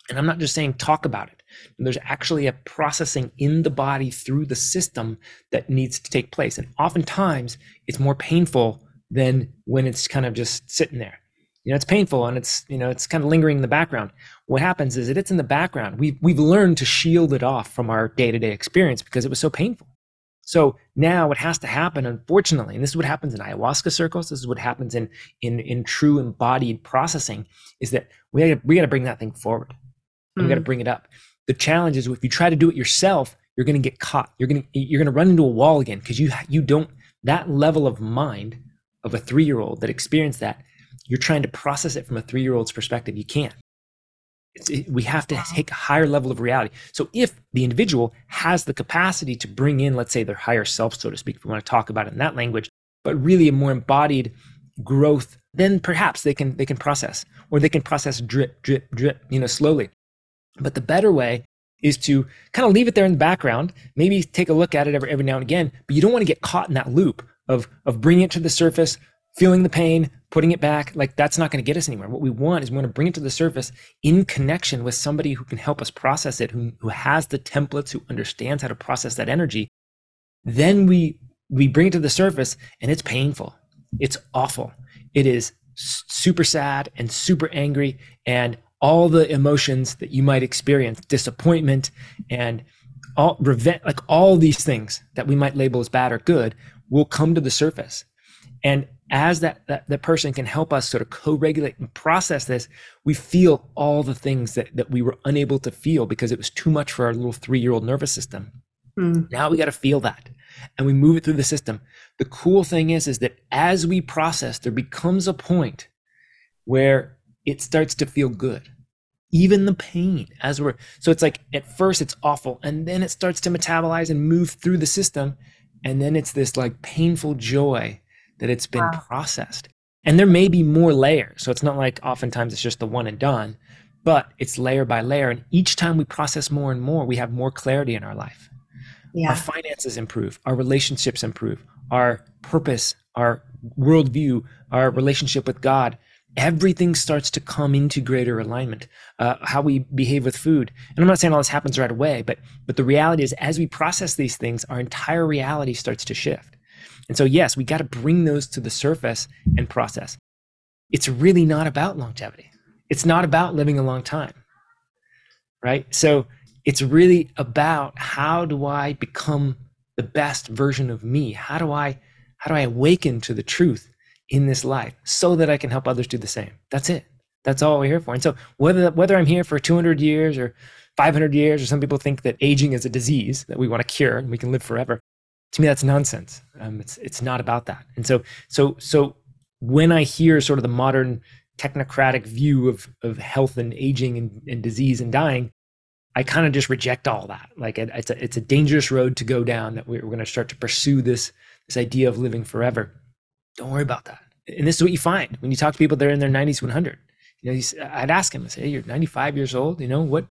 And I'm not just saying talk about it. There's actually a processing in the body through the system that needs to take place. And oftentimes, it's more painful than when it's kind of just sitting there you know it's painful and it's you know it's kind of lingering in the background what happens is that it's in the background we've, we've learned to shield it off from our day-to-day experience because it was so painful So now what has to happen, unfortunately, and this is what happens in ayahuasca circles, this is what happens in in in true embodied processing, is that we gotta, we got to bring that thing forward. Mm. We got to bring it up. The challenge is if you try to do it yourself, you're going to get caught. You're going to you're going to run into a wall again because you you don't that level of mind of a three year old that experienced that. You're trying to process it from a three year old's perspective. You can't. It, we have to take a higher level of reality. So if the individual has the capacity to bring in, let's say, their higher self, so to speak, if we want to talk about it in that language, but really a more embodied growth, then perhaps they can they can process, or they can process drip, drip, drip, you know, slowly. But the better way is to kind of leave it there in the background, maybe take a look at it every, every now and again, but you don't want to get caught in that loop of of bringing it to the surface, feeling the pain, putting it back, like that's not going to get us anywhere. What we want is we want to bring it to the surface in connection with somebody who can help us process it, who, who has the templates, who understands how to process that energy. Then we we bring it to the surface and it's painful. It's awful. It is super sad and super angry and all the emotions that you might experience, disappointment and all revenge, like all these things that we might label as bad or good will come to the surface. And as that, that, that person can help us sort of co-regulate and process this, we feel all the things that, that we were unable to feel because it was too much for our little three-year-old nervous system. Mm. Now we got to feel that and we move it through the system. The cool thing is, is that as we process, there becomes a point where it starts to feel good. Even the pain as we're, so it's like at first it's awful and then it starts to metabolize and move through the system. And then it's this like painful joy that it's been wow. processed. And there may be more layers. So it's not like oftentimes it's just the one and done, but it's layer by layer. And each time we process more and more, we have more clarity in our life. Yeah. Our finances improve, our relationships improve, our purpose, our worldview, our relationship with God. Everything starts to come into greater alignment. Uh, how we behave with food, and I'm not saying all this happens right away, but but the reality is, as we process these things, our entire reality starts to shift. And so, yes, we got to bring those to the surface and process. It's really not about longevity. It's not about living a long time, right? So, it's really about how do I become the best version of me? How do I how do I awaken to the truth in this life so that I can help others do the same? That's it. That's all we're here for. And so whether whether I'm here for 200 years or 500 years, or some people think that aging is a disease that we want to cure and we can live forever to me that's nonsense. Um, it's it's not about that. And so so so when i hear sort of the modern technocratic view of of health and aging and, and disease and dying i kind of just reject all that. Like it, it's a it's a dangerous road to go down that we're, going to start to pursue this this idea of living forever. Don't worry about that. And this is what you find when you talk to people that are in their 90s 100 you know i'd ask them i say hey, you're 95 years old you know what?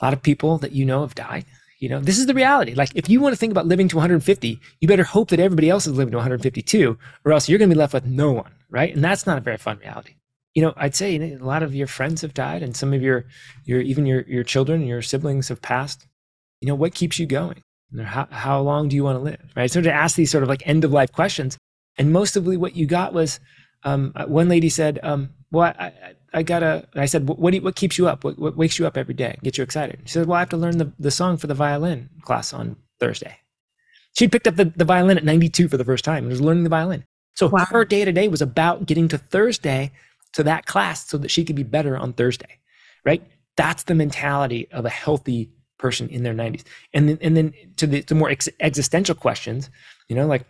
A lot of people that you know have died you know, this is the reality. Like, if you want to think about living to 150, you better hope that everybody else is living to 152, or else you're going to be left with no one, right? And that's not a very fun reality. You know, I'd say a lot of your friends have died, and some of your, your even your your children, your siblings have passed. You know, what keeps you going? How how long do you want to live? Right. So to ask these sort of like end of life questions, and most of what you got was, um, one lady said, um, "Well, I, I gotta. I said, what, what, you, what keeps you up? What, what, wakes you up every day? Get you excited? She said, well, I have to learn the, the song for the violin class on Thursday. She picked up the, the violin at 92 for the first time and was learning the violin. So wow. her day to day was about getting to Thursday to that class so that she could be better on Thursday, right? That's the mentality of a healthy person in their 90s. And then, and then to the to more ex- existential questions, you know, like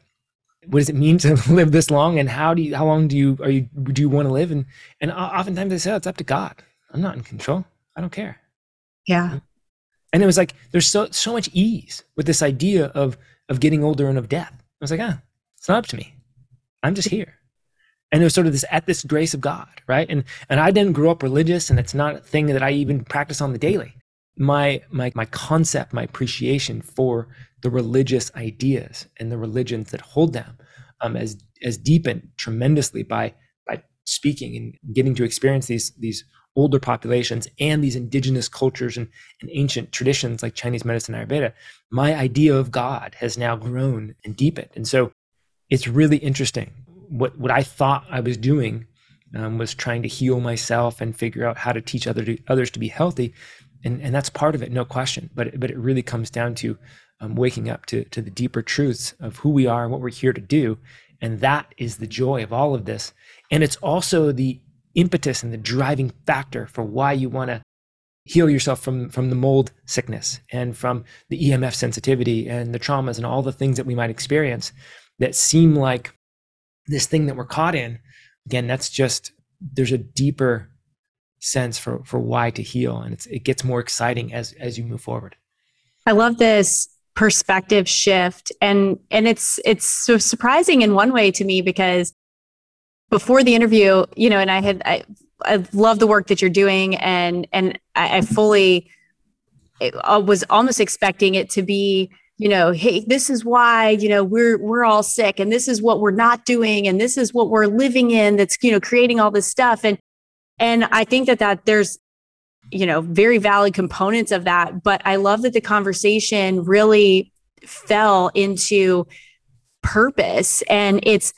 what does it mean to live this long? And how do you how long do you are you do you want to live? And and oftentimes they say oh, it's up to god. I'm not in control. I don't care. Yeah. And it was like there's so so much ease with this idea of of getting older and of death. I was like ah it's not up to me. I'm just here. And it was sort of this at this grace of god right? And and i didn't grow up religious and it's not a thing that i even practice on the daily. My my my concept my appreciation for the religious ideas and the religions that hold them um, as as deepened tremendously by by speaking and getting to experience these these older populations and these indigenous cultures and, and ancient traditions like Chinese medicine and Ayurveda, my idea of God has now grown and deepened. And so it's really interesting. What what I thought I was doing um, was trying to heal myself and figure out how to teach other to, others to be healthy, and and that's part of it, no question. But but it really comes down to um, waking up to, to the deeper truths of who we are and what we're here to do. And that is the joy of all of this. And it's also the impetus and the driving factor for why you want to heal yourself from from the mold sickness and from the EMF sensitivity and the traumas and all the things that we might experience that seem like this thing that we're caught in again that's just there's a deeper sense for for why to heal and it gets more exciting as as you move forward i love this perspective shift. And and it's it's so surprising in one way to me because before the interview you know and i had i I love the work that you're doing, and and I, I fully I uh, was almost expecting it to be you know hey this is why you know we're we're all sick and this is what we're not doing and this is what we're living in that's you know creating all this stuff. And and i think that that there's you know very valid components of that but i love that the conversation really fell into purpose and it's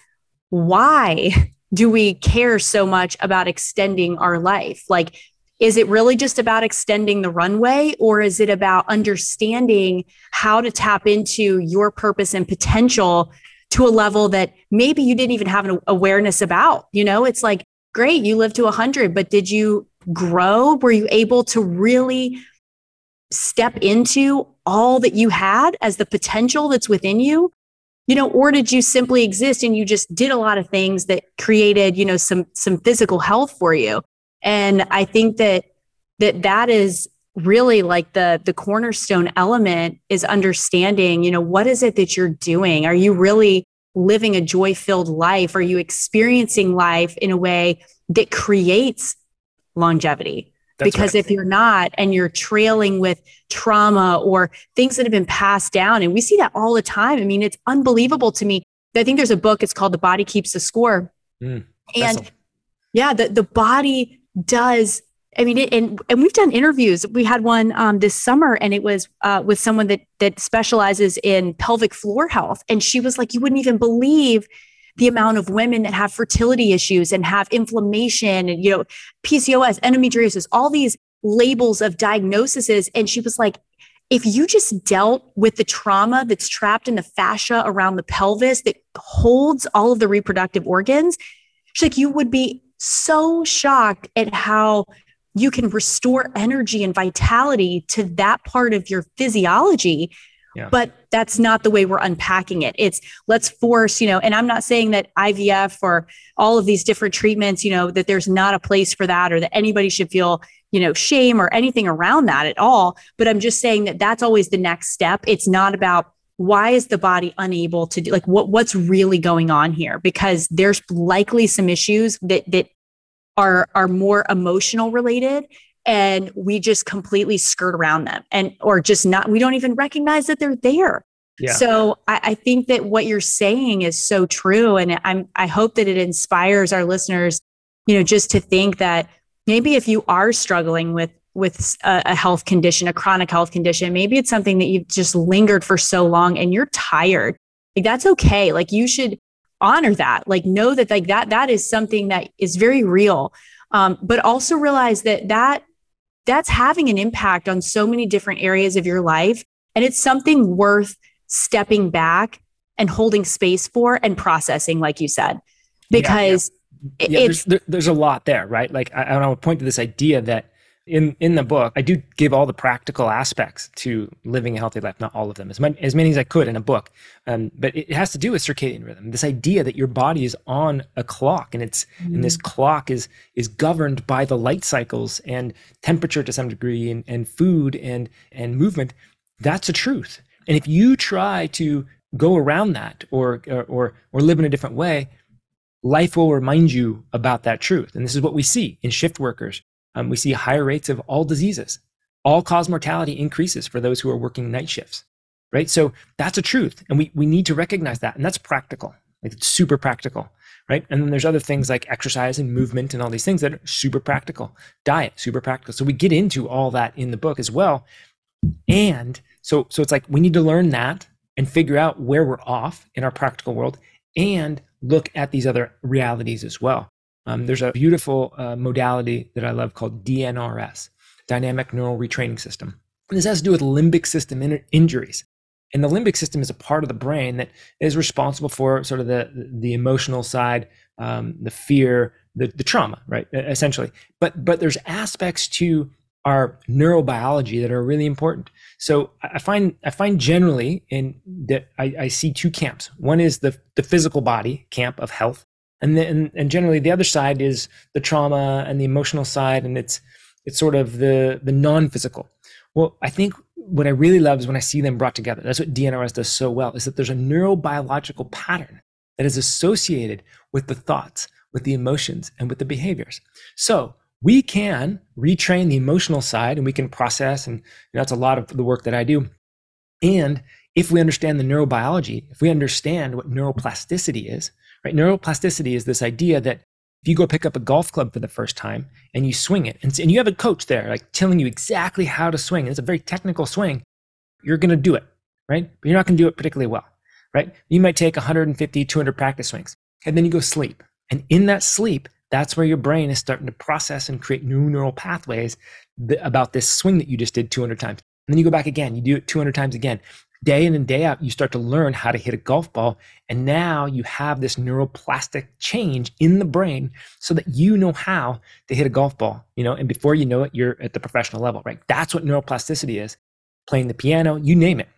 why do we care so much about extending our life? Like, is it really just about extending the runway, or is it about understanding how to tap into your purpose and potential to a level that maybe you didn't even have an awareness about? You know, it's like, great, you live to 100, but did you grow? Were you able to really step into all that you had as the potential that's within you? you know or did you simply exist and you just did a lot of things that created you know some some physical health for you and i think that that that is really like the the cornerstone element is understanding you know what is it that you're doing are you really living a joy filled life are you experiencing life in a way that creates longevity that's because right. if you're not and you're trailing with trauma or things that have been passed down, and we see that all the time. I mean, it's unbelievable to me. I think there's a book, it's called The Body Keeps the Score. Mm, and yeah, the, the body does. I mean, it, and and we've done interviews. We had one um, this summer, and it was uh, with someone that that specializes in pelvic floor health, and she was like, "You wouldn't even believe the amount of women that have fertility issues and have inflammation and, you know, PCOS, endometriosis, all these labels of diagnoses. And she was like, if you just dealt with the trauma that's trapped in the fascia around the pelvis that holds all of the reproductive organs, she's like, you would be so shocked at how you can restore energy and vitality to that part of your physiology yeah. But that's not the way we're unpacking it. It's let's force, you know, and I'm not saying that IVF or all of these different treatments, you know, that there's not a place for that or that anybody should feel, you know, shame or anything around that at all. But I'm just saying that that's always the next step. It's not about why is the body unable to do like what what's really going on here because there's likely some issues that that are are more emotional related and we just completely skirt around them and or just not we don't even recognize that they're there. Yeah. so I, I think that what you're saying is so true and i'm i hope that it inspires our listeners you know just to think that maybe if you are struggling with with a, a, health condition a chronic health condition maybe it's something that you've just lingered for so long and you're tired like that's okay. Like you should honor that. Like know that like that that is something that is very real. Um, but also realize that that that's having an impact on so many different areas of your life. And it's something worth stepping back and holding space for and processing, like you said, because yeah, yeah. yeah there's, there, there's a lot there, right? Like I, I would point to this idea that in in the book, I do give all the practical aspects to living a healthy life. Not all of them, as many as, many as I could in a book. Um, but it has to do with circadian rhythm. This idea that your body is on a clock, and it's mm. and this mm. clock is is governed by the light cycles and temperature to some degree, and, and food and and movement. That's a truth. And if you try to go around that or or, or live in a different way, life will remind you about that truth. And this is what we see in shift workers um, we see higher rates of all diseases. All cause mortality increases for those who are working night shifts, right? So that's a truth. And we, we need to recognize that. And that's practical. Like it's super practical, right? And then there's other things like exercise and movement and all these things that are super practical. Diet, super practical. So we get into all that in the book as well. And so, so it's like we need to learn that and figure out where we're off in our practical world and look at these other realities as well. Um, there's a beautiful uh, modality that I love called DNRS, Dynamic Neural Retraining System. And this has to do with limbic system in- injuries. And the limbic system is a part of the brain that is responsible for sort of the the emotional side, um, the fear, the, the trauma, right? Essentially. But but there's aspects to our neurobiology that are really important. So I find I find generally in that I, I see two camps. One is the the physical body camp of health, and then and generally the other side is the trauma and the emotional side, and it's it's sort of the the non-physical. Well, I think what I really love is when I see them brought together. That's what DNRS does so well, is that there's a neurobiological pattern that is associated with the thoughts, with the emotions, and with the behaviors. So we can retrain the emotional side and we can process, and you know, that's a lot of the work that I do. And if we understand the neurobiology, if we understand what neuroplasticity is, right? Neuroplasticity is this idea that if you go pick up a golf club for the first time and you swing it, and, and you have a coach there, like telling you exactly how to swing, it's a very technical swing, you're going to do it, right? But you're not going to do it particularly well, right? You might take 150, 200 practice swings, and then you go sleep. And in that sleep, that's where your brain is starting to process and create new neural pathways th- about this swing that you just did 200 times. And then you go back again, you do it 200 times again day in and day out, you start to learn how to hit a golf ball. And now you have this neuroplastic change in the brain so that you know how to hit a golf ball, you know, and before you know it, you're at the professional level, right? That's what neuroplasticity is playing the piano, you name it.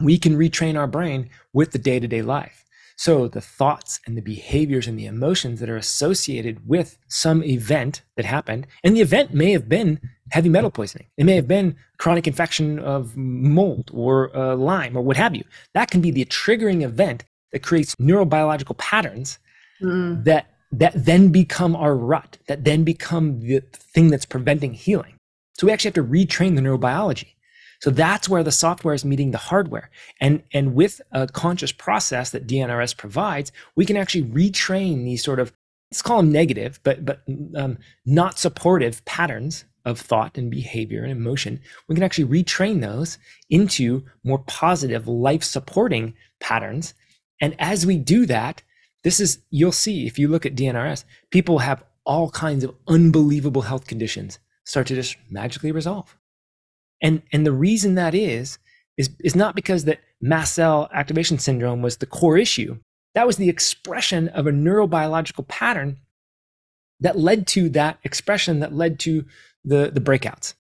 We can retrain our brain with the day to day life. So the thoughts and the behaviors and the emotions that are associated with some event that happened, and the event may have been heavy metal poisoning. It may have been chronic infection of mold or uh, Lyme or what have you. That can be the triggering event that creates neurobiological patterns mm. that that then become our rut, that then become the thing that's preventing healing. So we actually have to retrain the neurobiology. So that's where the software is meeting the hardware. And, and with a conscious process that DNRS provides, we can actually retrain these sort of, let's call them negative, but, but um, not supportive patterns of thought and behavior and emotion. We can actually retrain those into more positive, life supporting patterns. And as we do that, this is, you'll see if you look at DNRS, people have all kinds of unbelievable health conditions start to just magically resolve. And, and the reason that is, is, is not because that mast cell activation syndrome was the core issue. That was the expression of a neurobiological pattern that led to that expression that led to the, the breakouts.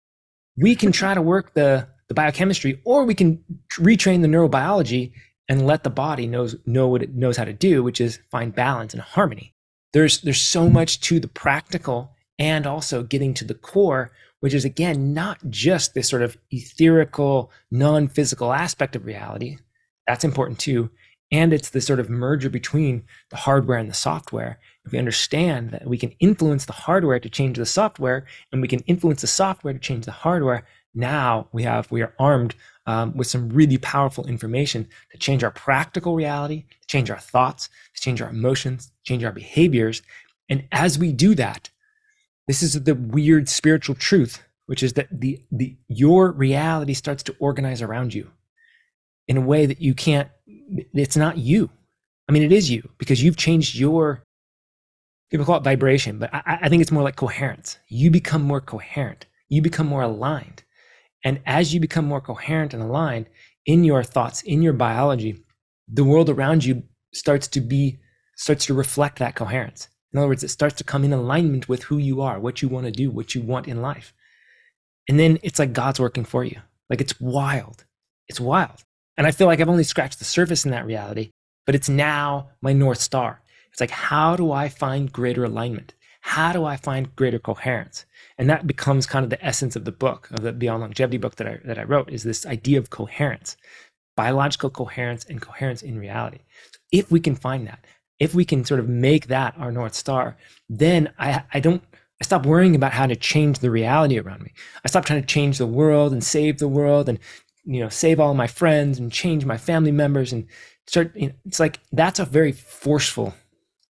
We can try to work the, the biochemistry or we can retrain the neurobiology and let the body knows know what it knows how to do, which is find balance and harmony. There's there's so much to the practical and also getting to the core which is again not just this sort of etherical, non physical aspect of reality. That's important too. And it's the sort of merger between the hardware and the software. If we understand that we can influence the hardware to change the software, and we can influence the software to change the hardware, now we have we are armed um, with some really powerful information to change our practical reality, to change our thoughts, to change our emotions, change our behaviors. And as we do that, this is the weird spiritual truth, which is that the, the your reality starts to organize around you in a way that you can't, it's not you. I mean, it is you because you've changed your, people call it vibration, but I, I think it's more like coherence. You become more coherent, you become more aligned. And as you become more coherent and aligned in your thoughts, in your biology, the world around you starts to be, starts to reflect that coherence. In other words, it starts to come in alignment with who you are, what you want to do, what you want in life. And then it's like God's working for you. Like it's wild. It's wild. And I feel like I've only scratched the surface in that reality, but it's now my North Star. It's like, how do I find greater alignment? How do I find greater coherence? And that becomes kind of the essence of the book, of the Beyond Longevity book that I, that I wrote, is this idea of coherence, biological coherence and coherence in reality. If we can find that, if we can sort of make that our north star then i i don't i stop worrying about how to change the reality around me. I stop trying to change the world and save the world and you know save all my friends and change my family members and start you know, it's like that's a very forceful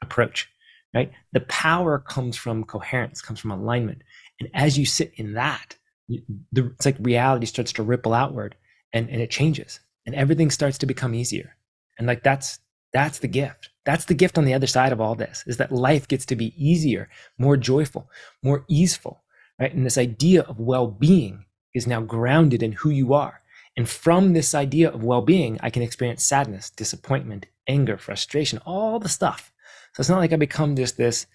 approach right? The power comes from coherence comes from alignment. And as you sit in that the, it's like reality starts to ripple outward and, and it changes and everything starts to become easier. And like that's that's the gift that's the gift on the other side of all this is that life gets to be easier, more joyful, more easeful, right? And this idea of well-being is now grounded in who you are. And from this idea of well being, I can experience sadness, disappointment, anger, frustration, all the stuff. So it's not like I become just this,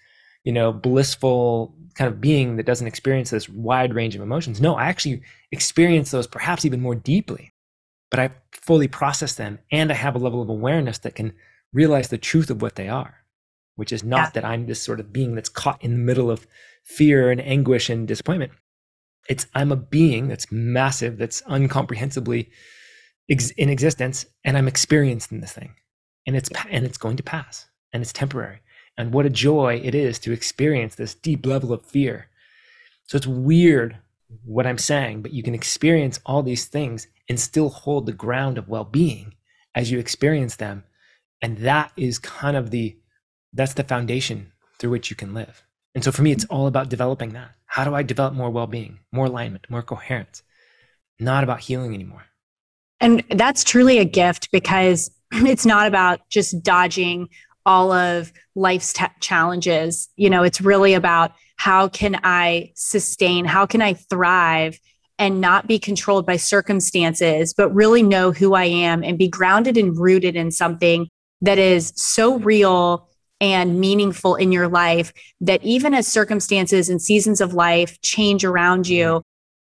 you know, blissful kind of being that doesn't experience this wide range of emotions. No, I actually experience those perhaps even more deeply, but I fully process them and I have a level of awareness that can realize the truth of what they are, which is not yeah. that I'm this sort of being that's caught in the middle of fear and anguish and disappointment. It's i'm a being that's massive that's uncomprehensibly ex- in existence and i'm experienced in this thing. And it's and it's going to pass and it's temporary. And what a joy it is to experience this deep level of fear. So it's weird what i'm saying but you can experience all these things and still hold the ground of well-being as you experience them and that is kind of the that's the foundation through which you can live and so for me it's all about developing that how do I develop more well being, more alignment, more coherence? Not about healing anymore. And that's truly a gift because it's not about just dodging all of life's t- challenges. You know, it's really about how can I sustain, how can I thrive and not be controlled by circumstances, but really know who I am and be grounded and rooted in something that is so real and meaningful in your life that even as circumstances and seasons of life change around you, mm-hmm.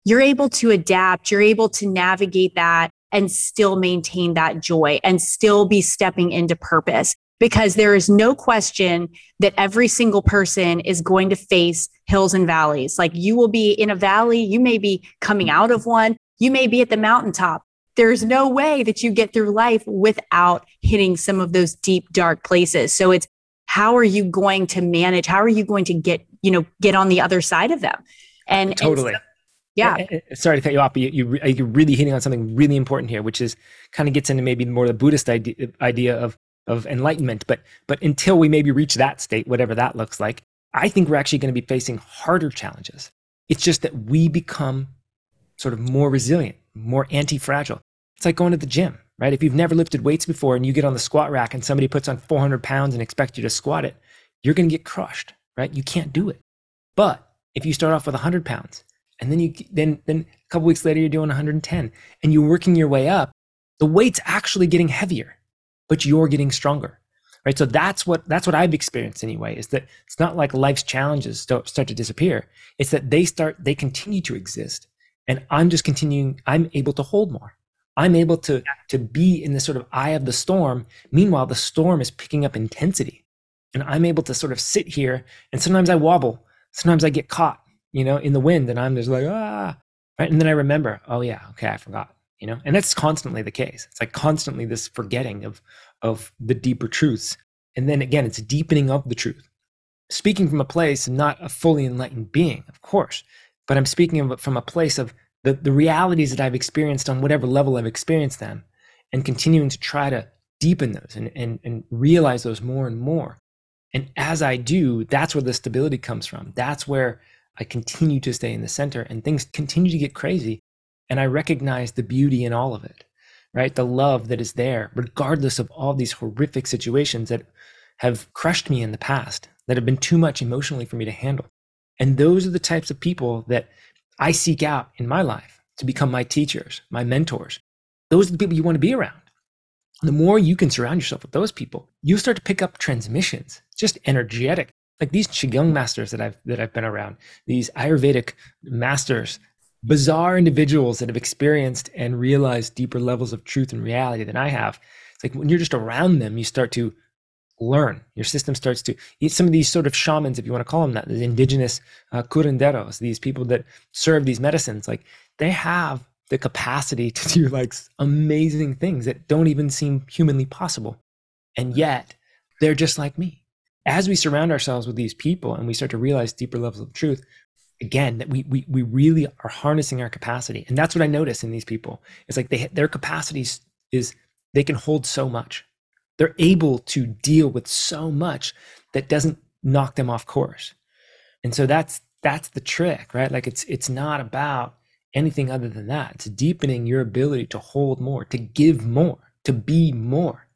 you're able to adapt, you're able to navigate that and still maintain that joy and still be stepping into purpose. Because there is no question that every single person is going to face hills and valleys. Like you will be in a valley, you may be coming out of one, you may be at the mountaintop. There's no way that you get through life without hitting some of those deep, dark places. So it's how are you going to manage how are you going to get you know get on the other side of them and totally and so, yeah eh, eh, sorry to cut you off but you, you, you're really hitting on something really important here which is kind of gets into maybe more the buddhist idea, idea of of enlightenment but but until we maybe reach that state whatever that looks like i think we're actually going to be facing harder challenges it's just that we become sort of more resilient more anti-fragile it's like going to the gym right? If you've never lifted weights before and you get on the squat rack and somebody puts on 400 pounds and expect you to squat it, you're going to get crushed, right? You can't do it. But if you start off with 100 pounds and then you then then a couple weeks later you're doing 110 and you're working your way up, the weight's actually getting heavier, but you're getting stronger. Right? So that's what that's what I've experienced anyway is that it's not like life's challenges start, start to disappear. It's that they start they continue to exist and I'm just continuing I'm able to hold more. I'm able to to be in the sort of eye of the storm. Meanwhile, the storm is picking up intensity, and I'm able to sort of sit here. And sometimes I wobble. Sometimes I get caught, you know, in the wind, and I'm just like ah, right. And then I remember, oh yeah, okay, I forgot, you know. And that's constantly the case. It's like constantly this forgetting of of the deeper truths. And then again, it's deepening of the truth. Speaking from a place, not a fully enlightened being, of course, but I'm speaking from a place of the, the realities that I've experienced on whatever level I've experienced them and continuing to try to deepen those and, and, and realize those more and more. And as I do, that's where the stability comes from. That's where I continue to stay in the center and things continue to get crazy. And I recognize the beauty in all of it, right? The love that is there, regardless of all these horrific situations that have crushed me in the past, that have been too much emotionally for me to handle. And those are the types of people that I seek out in my life to become my teachers, my mentors. Those are the people you want to be around. The more you can surround yourself with those people, you start to pick up transmissions, just energetic. Like these Qigong masters that I've that I've been around, these Ayurvedic masters, bizarre individuals that have experienced and realized deeper levels of truth and reality than I have. It's like when you're just around them, you start to learn. Your system starts to eat some of these sort of shamans, if you want to call them that, the indigenous uh, curanderos, these people that serve these medicines, like they have the capacity to do like amazing things that don't even seem humanly possible. And yet they're just like me. As we surround ourselves with these people and we start to realize deeper levels of truth, again, that we, we, we really are harnessing our capacity. And that's what I notice in these people. It's like they, their capacities is they can hold so much they're able to deal with so much that doesn't knock them off course. And so that's that's the trick, right? Like it's it's not about anything other than that. It's deepening your ability to hold more, to give more, to be more,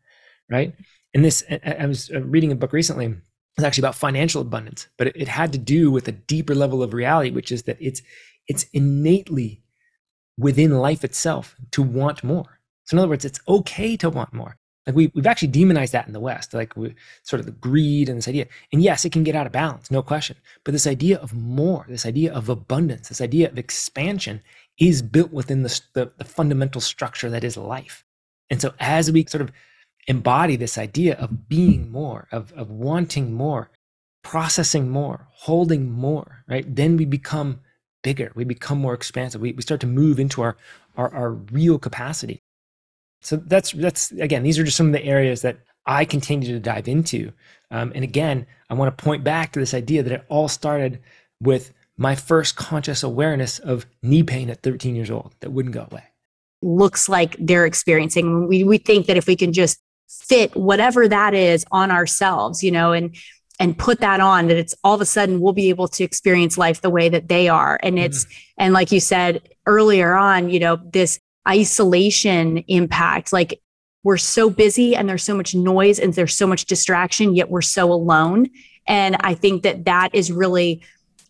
right? And this, I was uh, reading a book recently. It's actually about financial abundance, but it, it had to do with a deeper level of reality, which is that it's it's innately within life itself to want more. So in other words, it's okay to want more. Like we, we've actually demonized that in the West, like we, sort of the greed and this idea. And yes, it can get out of balance, no question. But this idea of more, this idea of abundance, this idea of expansion is built within the, the, the fundamental structure that is life. And so as we sort of embody this idea of being more, of, of wanting more, processing more, holding more, right? Then we become bigger. We become more expansive. We, we start to move into our, our, our real capacity. So that's that's again, these are just some of the areas that I continue to dive into. Um, and again, I want to point back to this idea that it all started with my first conscious awareness of knee pain at 13 years old that wouldn't go away. Looks like they're experiencing. We we think that if we can just fit whatever that is on ourselves, you know, and and put that on that it's all of a sudden we'll be able to experience life the way that they are and it's mm. and like you said earlier on you know this isolation impact. Like we're so busy and there's so much noise and there's so much distraction, yet we're so alone. And I think that that is really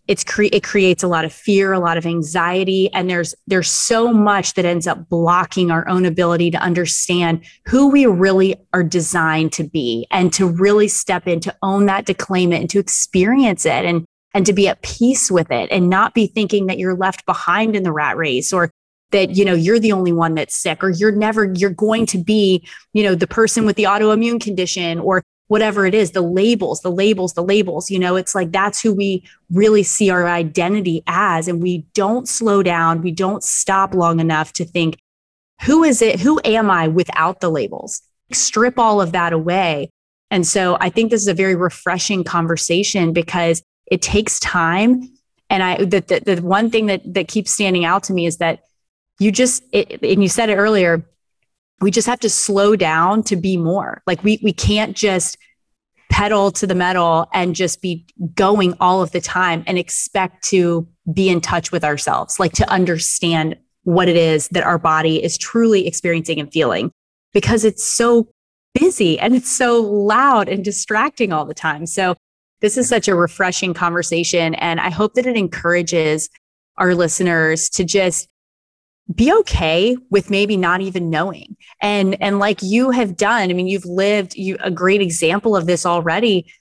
it's cre- it creates a lot of fear, a lot of anxiety, and there's there's so much that ends up blocking our own ability to understand who we really are designed to be, and to really step in to own that, to claim it, and to experience it, and and to be at peace with it, and not be thinking that you're left behind in the rat race or that you know you're the only one that's sick or you're never you're going to be you know the person with the autoimmune condition or whatever it is the labels the labels the labels you know it's like that's who we really see our identity as. And we don't slow down. We don't stop long enough to think who is it? Who am i without the labels? Strip all of that away. And so i think this is a very refreshing conversation because it takes time. And i the, the, the one thing that that keeps standing out to me is that you just it, and you said it earlier we just have to slow down to be more. Like we we can't just pedal to the metal and just be going all of the time and expect to be in touch with ourselves like to understand what it is that our body is truly experiencing and feeling. Because it's so busy and it's so loud and distracting all the time. So this is such a refreshing conversation and i hope that it encourages our listeners to just be okay with maybe not even knowing. And and like you have done i mean you've lived you a great example of this already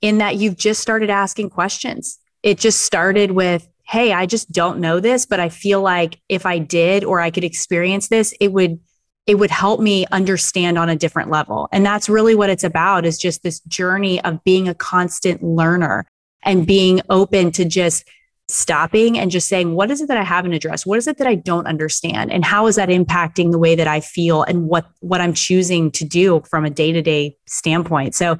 in that you've just started asking questions. It just started with hey i just don't know this but i feel like if i did or i could experience this it would it would help me understand on a different level. And that's really what it's about is just this journey of being a constant learner and being open to just stopping and just saying, what is it that I haven't addressed? What is it that I don't understand? And how is that impacting the way that I feel and what, what I'm choosing to do from a day to day standpoint? So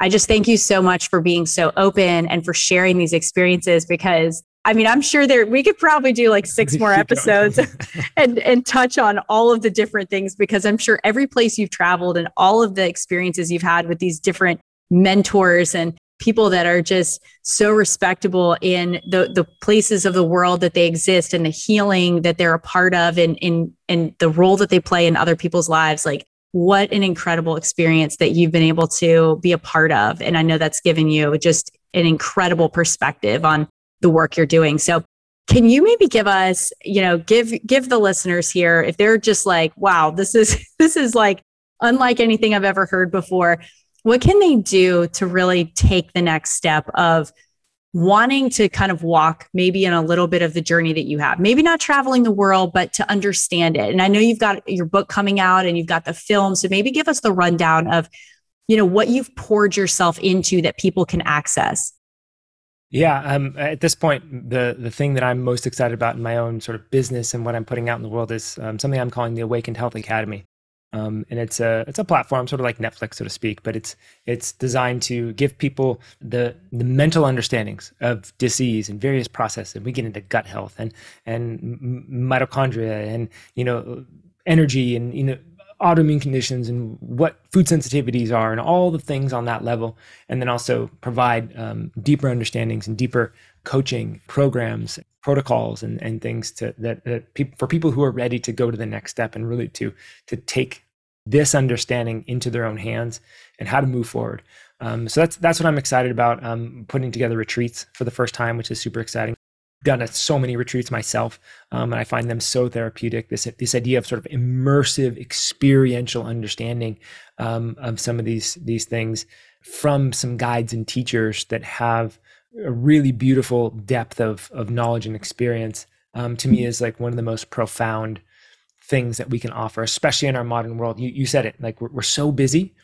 I just thank you so much for being so open and for sharing these experiences because I mean, I'm sure there we could probably do like six more episodes and and touch on all of the different things because I'm sure every place you've traveled and all of the experiences you've had with these different mentors and people that are just so respectable in the the places of the world that they exist and the healing that they're a part of and in and the role that they play in other people's lives. Like what an incredible experience that you've been able to be a part of. And i know that's given you just an incredible perspective on the work you're doing. So can you maybe give us you know give give the listeners here if they're just like wow this is this is like unlike anything i've ever heard before what can they do to really take the next step of wanting to kind of walk maybe in a little bit of the journey that you have? Maybe not traveling the world but to understand it. And i know you've got your book coming out and you've got the film so maybe give us the rundown of you know what you've poured yourself into that people can access. Yeah um, at this point the the thing that i'm most excited about in my own sort of business and what i'm putting out in the world is um, something i'm calling the awakened health academy um, and it's a it's a platform, sort of like Netflix, so to speak, but it's it's designed to give people the the mental understandings of disease and various processes. And we get into gut health and and mitochondria and you know energy and you know autoimmune conditions and what food sensitivities are and all the things on that level, and then also provide um, deeper understandings and deeper coaching programs protocols and, and things to that, that people for people who are ready to go to the next step and really to to take this understanding into their own hands and how to move forward. Um, so that's that's what I'm excited about. Um, putting together retreats for the first time, which is super exciting. Done at so many retreats myself, um, and I find them so therapeutic. This this idea of sort of immersive, experiential understanding um, of some of these these things from some guides and teachers that have a really beautiful depth of of knowledge and experience. Um, to me, is like one of the most profound things that we can offer, especially in our modern world. You you said it, like we're, we're so busy,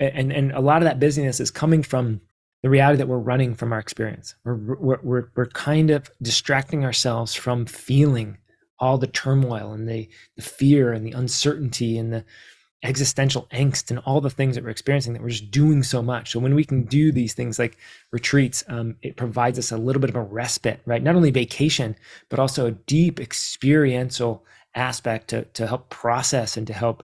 and and a lot of that busyness is coming from the reality that we're running from our experience. We're, we're, we're, we're kind of distracting ourselves from feeling all the turmoil and the, the fear and the uncertainty and the existential angst and all the things that we're experiencing that we're just doing so much. So when we can do these things like retreats, um, it provides us a little bit of a respite, right? Not only vacation, but also a deep experiential aspect to, to help process and to help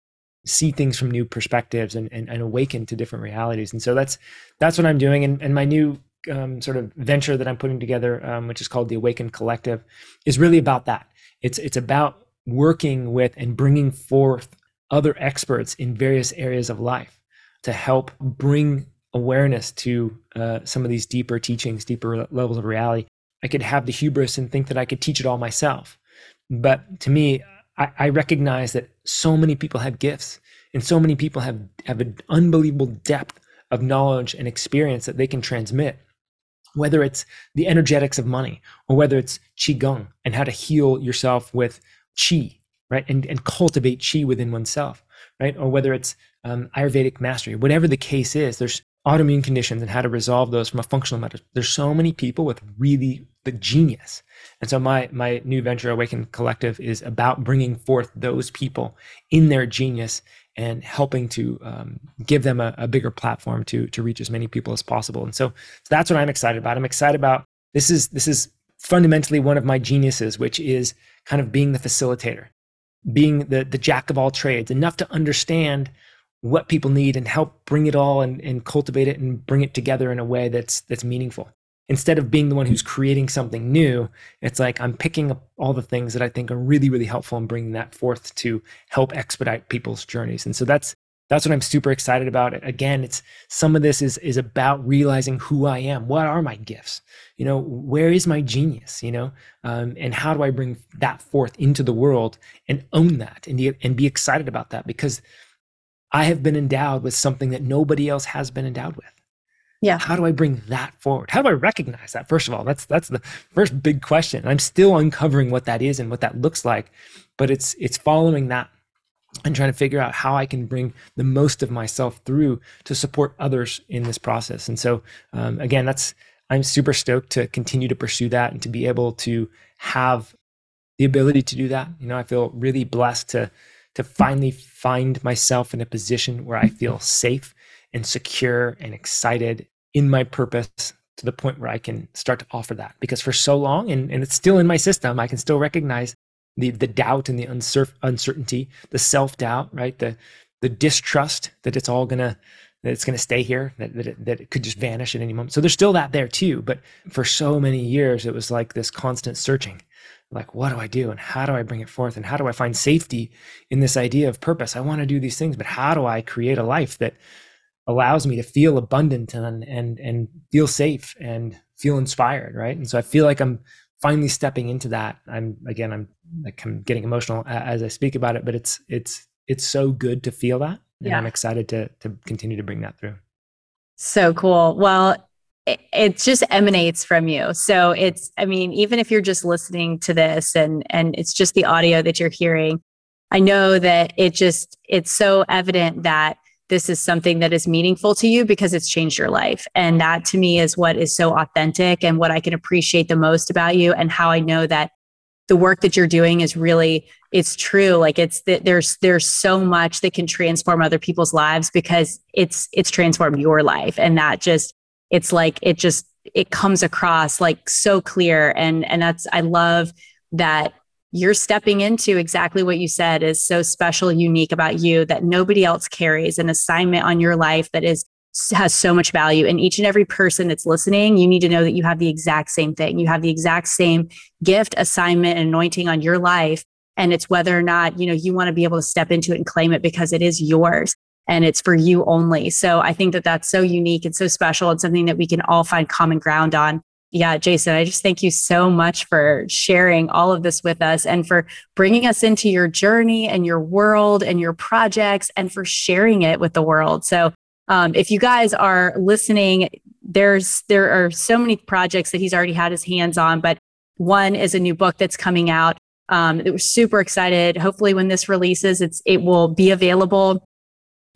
see things from new perspectives and, and, and awaken to different realities. And so that's that's what I'm doing. And, and my new um, sort of venture that I'm putting together, um, which is called the Awakened Collective, is really about that. It's it's about working with and bringing forth other experts in various areas of life to help bring awareness to uh, some of these deeper teachings, deeper levels of reality. I could have the hubris and think that I could teach it all myself. But to me, I, I recognize that so many people have gifts and so many people have, have an unbelievable depth of knowledge and experience that they can transmit whether it's the energetics of money or whether it's qigong and how to heal yourself with qi right? And, and cultivate qi within oneself right? Or whether it's um, ayurvedic mastery whatever the case is there's autoimmune conditions and how to resolve those from a functional matter there's so many people with really the genius and so my my new venture, Awaken Collective, is about bringing forth those people in their genius and helping to um, give them a, a, bigger platform to to reach as many people as possible. And so, so that's what I'm excited about. I'm excited about this is this is fundamentally one of my geniuses, which is kind of being the facilitator, being the the jack of all trades, enough to understand what people need and help bring it all and, and cultivate it and bring it together in a way that's that's meaningful instead of being the one who's creating something new, it's like I'm picking up all the things that I think are really, really helpful and bringing that forth to help expedite people's journeys. And so that's that's what I'm super excited about. Again, it's some of this is is about realizing who I am. What are my gifts? You know, where is my genius? You know, um, and how do I bring that forth into the world and own that and and be excited about that because I have been endowed with something that nobody else has been endowed with. Yeah. How do i bring that forward? How do i recognize that? First of all that's that's the first big question. I'm still uncovering what that is and what that looks like but it's it's following that and trying to figure out how i can bring the most of myself through to support others in this process. And so um, again that's i'm super stoked to continue to pursue that and to be able to have the ability to do that. You know i feel really blessed to to finally find myself in a position where i feel safe and secure and excited in my purpose to the point where I can start to offer that. Because for so long, and, and it's still in my system, I can still recognize the the doubt and the uncer- uncertainty, the self doubt, right? The the distrust that it's all gonna that it's gonna stay here, that that it, that it could just vanish at any moment. So there's still that there too. But for so many years, it was like this constant searching. Like, what do I do? And how do I bring it forth? And how do I find safety in this idea of purpose? I want to do these things, but how do I create a life that allows me to feel abundant and and and feel safe and feel inspired right and so i feel like i'm finally stepping into that i'm again i'm like i'm getting emotional as i speak about it but it's it's it's so good to feel that and yeah. i'm excited to to continue to bring that through so cool well it, just emanates from you. So it's i mean even if you're just listening to this and and it's just the audio that you're hearing i know that it just it's so evident that this is something that is meaningful to you because it's changed your life. And that to me is what is so authentic and what I can appreciate the most about you and how I know that the work that you're doing is really it's true. Like it's that there's there's so much that can transform other people's lives because it's it's transformed your life. And that just it's like it just it comes across like so clear. And and that's i love that you're stepping into exactly what you said is so special, unique about you that nobody else carries an assignment on your life that is has so much value. And each and every person that's listening you need to know that you have the exact same thing. You have the exact same gift assignment and anointing on your life. And it's whether or not you know you want to be able to step into it and claim it because it is yours and it's for you only so i think that that's so unique and so special and something that we can all find common ground on yeah, Jason, I just thank you so much for sharing all of this with us and for bringing us into your journey and your world and your projects and for sharing it with the world. So, um, if you guys are listening, there's there are so many projects that he's already had his hands on, but one is a new book that's coming out. Um, that we're super excited. Hopefully, when this releases, it's it will be available.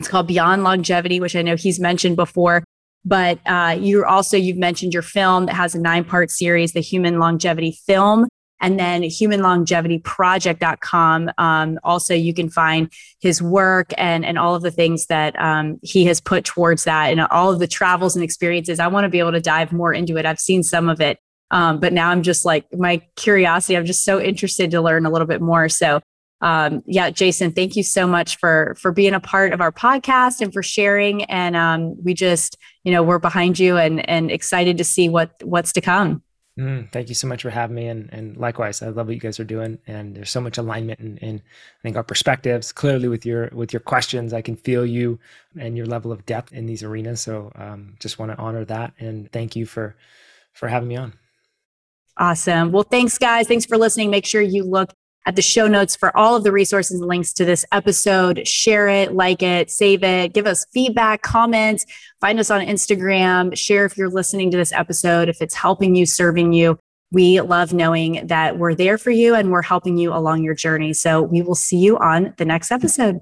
It's called Beyond Longevity, which I know he's mentioned before. But uh, you're also, you've mentioned your film that has a nine part series, the Human Longevity Film, and then humanlongevityproject.com. Um, also, you can find his work and, and all of the things that um, he has put towards that and all of the travels and experiences. I want to be able to dive more into it. I've seen some of it. Um, but now I'm just like my curiosity. I'm just so interested to learn a little bit more. So um, yeah, Jason, thank you so much for for being a part of our podcast and for sharing. And um, we just, you know, we're behind you and and excited to see what what's to come. Mm, thank you so much for having me, and and likewise, I love what you guys are doing. And there's so much alignment in, in I think our perspectives. Clearly, with your with your questions, I can feel you and your level of depth in these arenas. So, um, just want to honor that and thank you for for having me on. Awesome. Well, thanks, guys. Thanks for listening. Make sure you look at the show notes for all of the resources and links to this episode. Share it, like it, save it, give us feedback, comments, find us on Instagram, share if you're listening to this episode, if it's helping you, serving you. We love knowing that we're there for you and we're helping you along your journey. So we will see you on the next episode.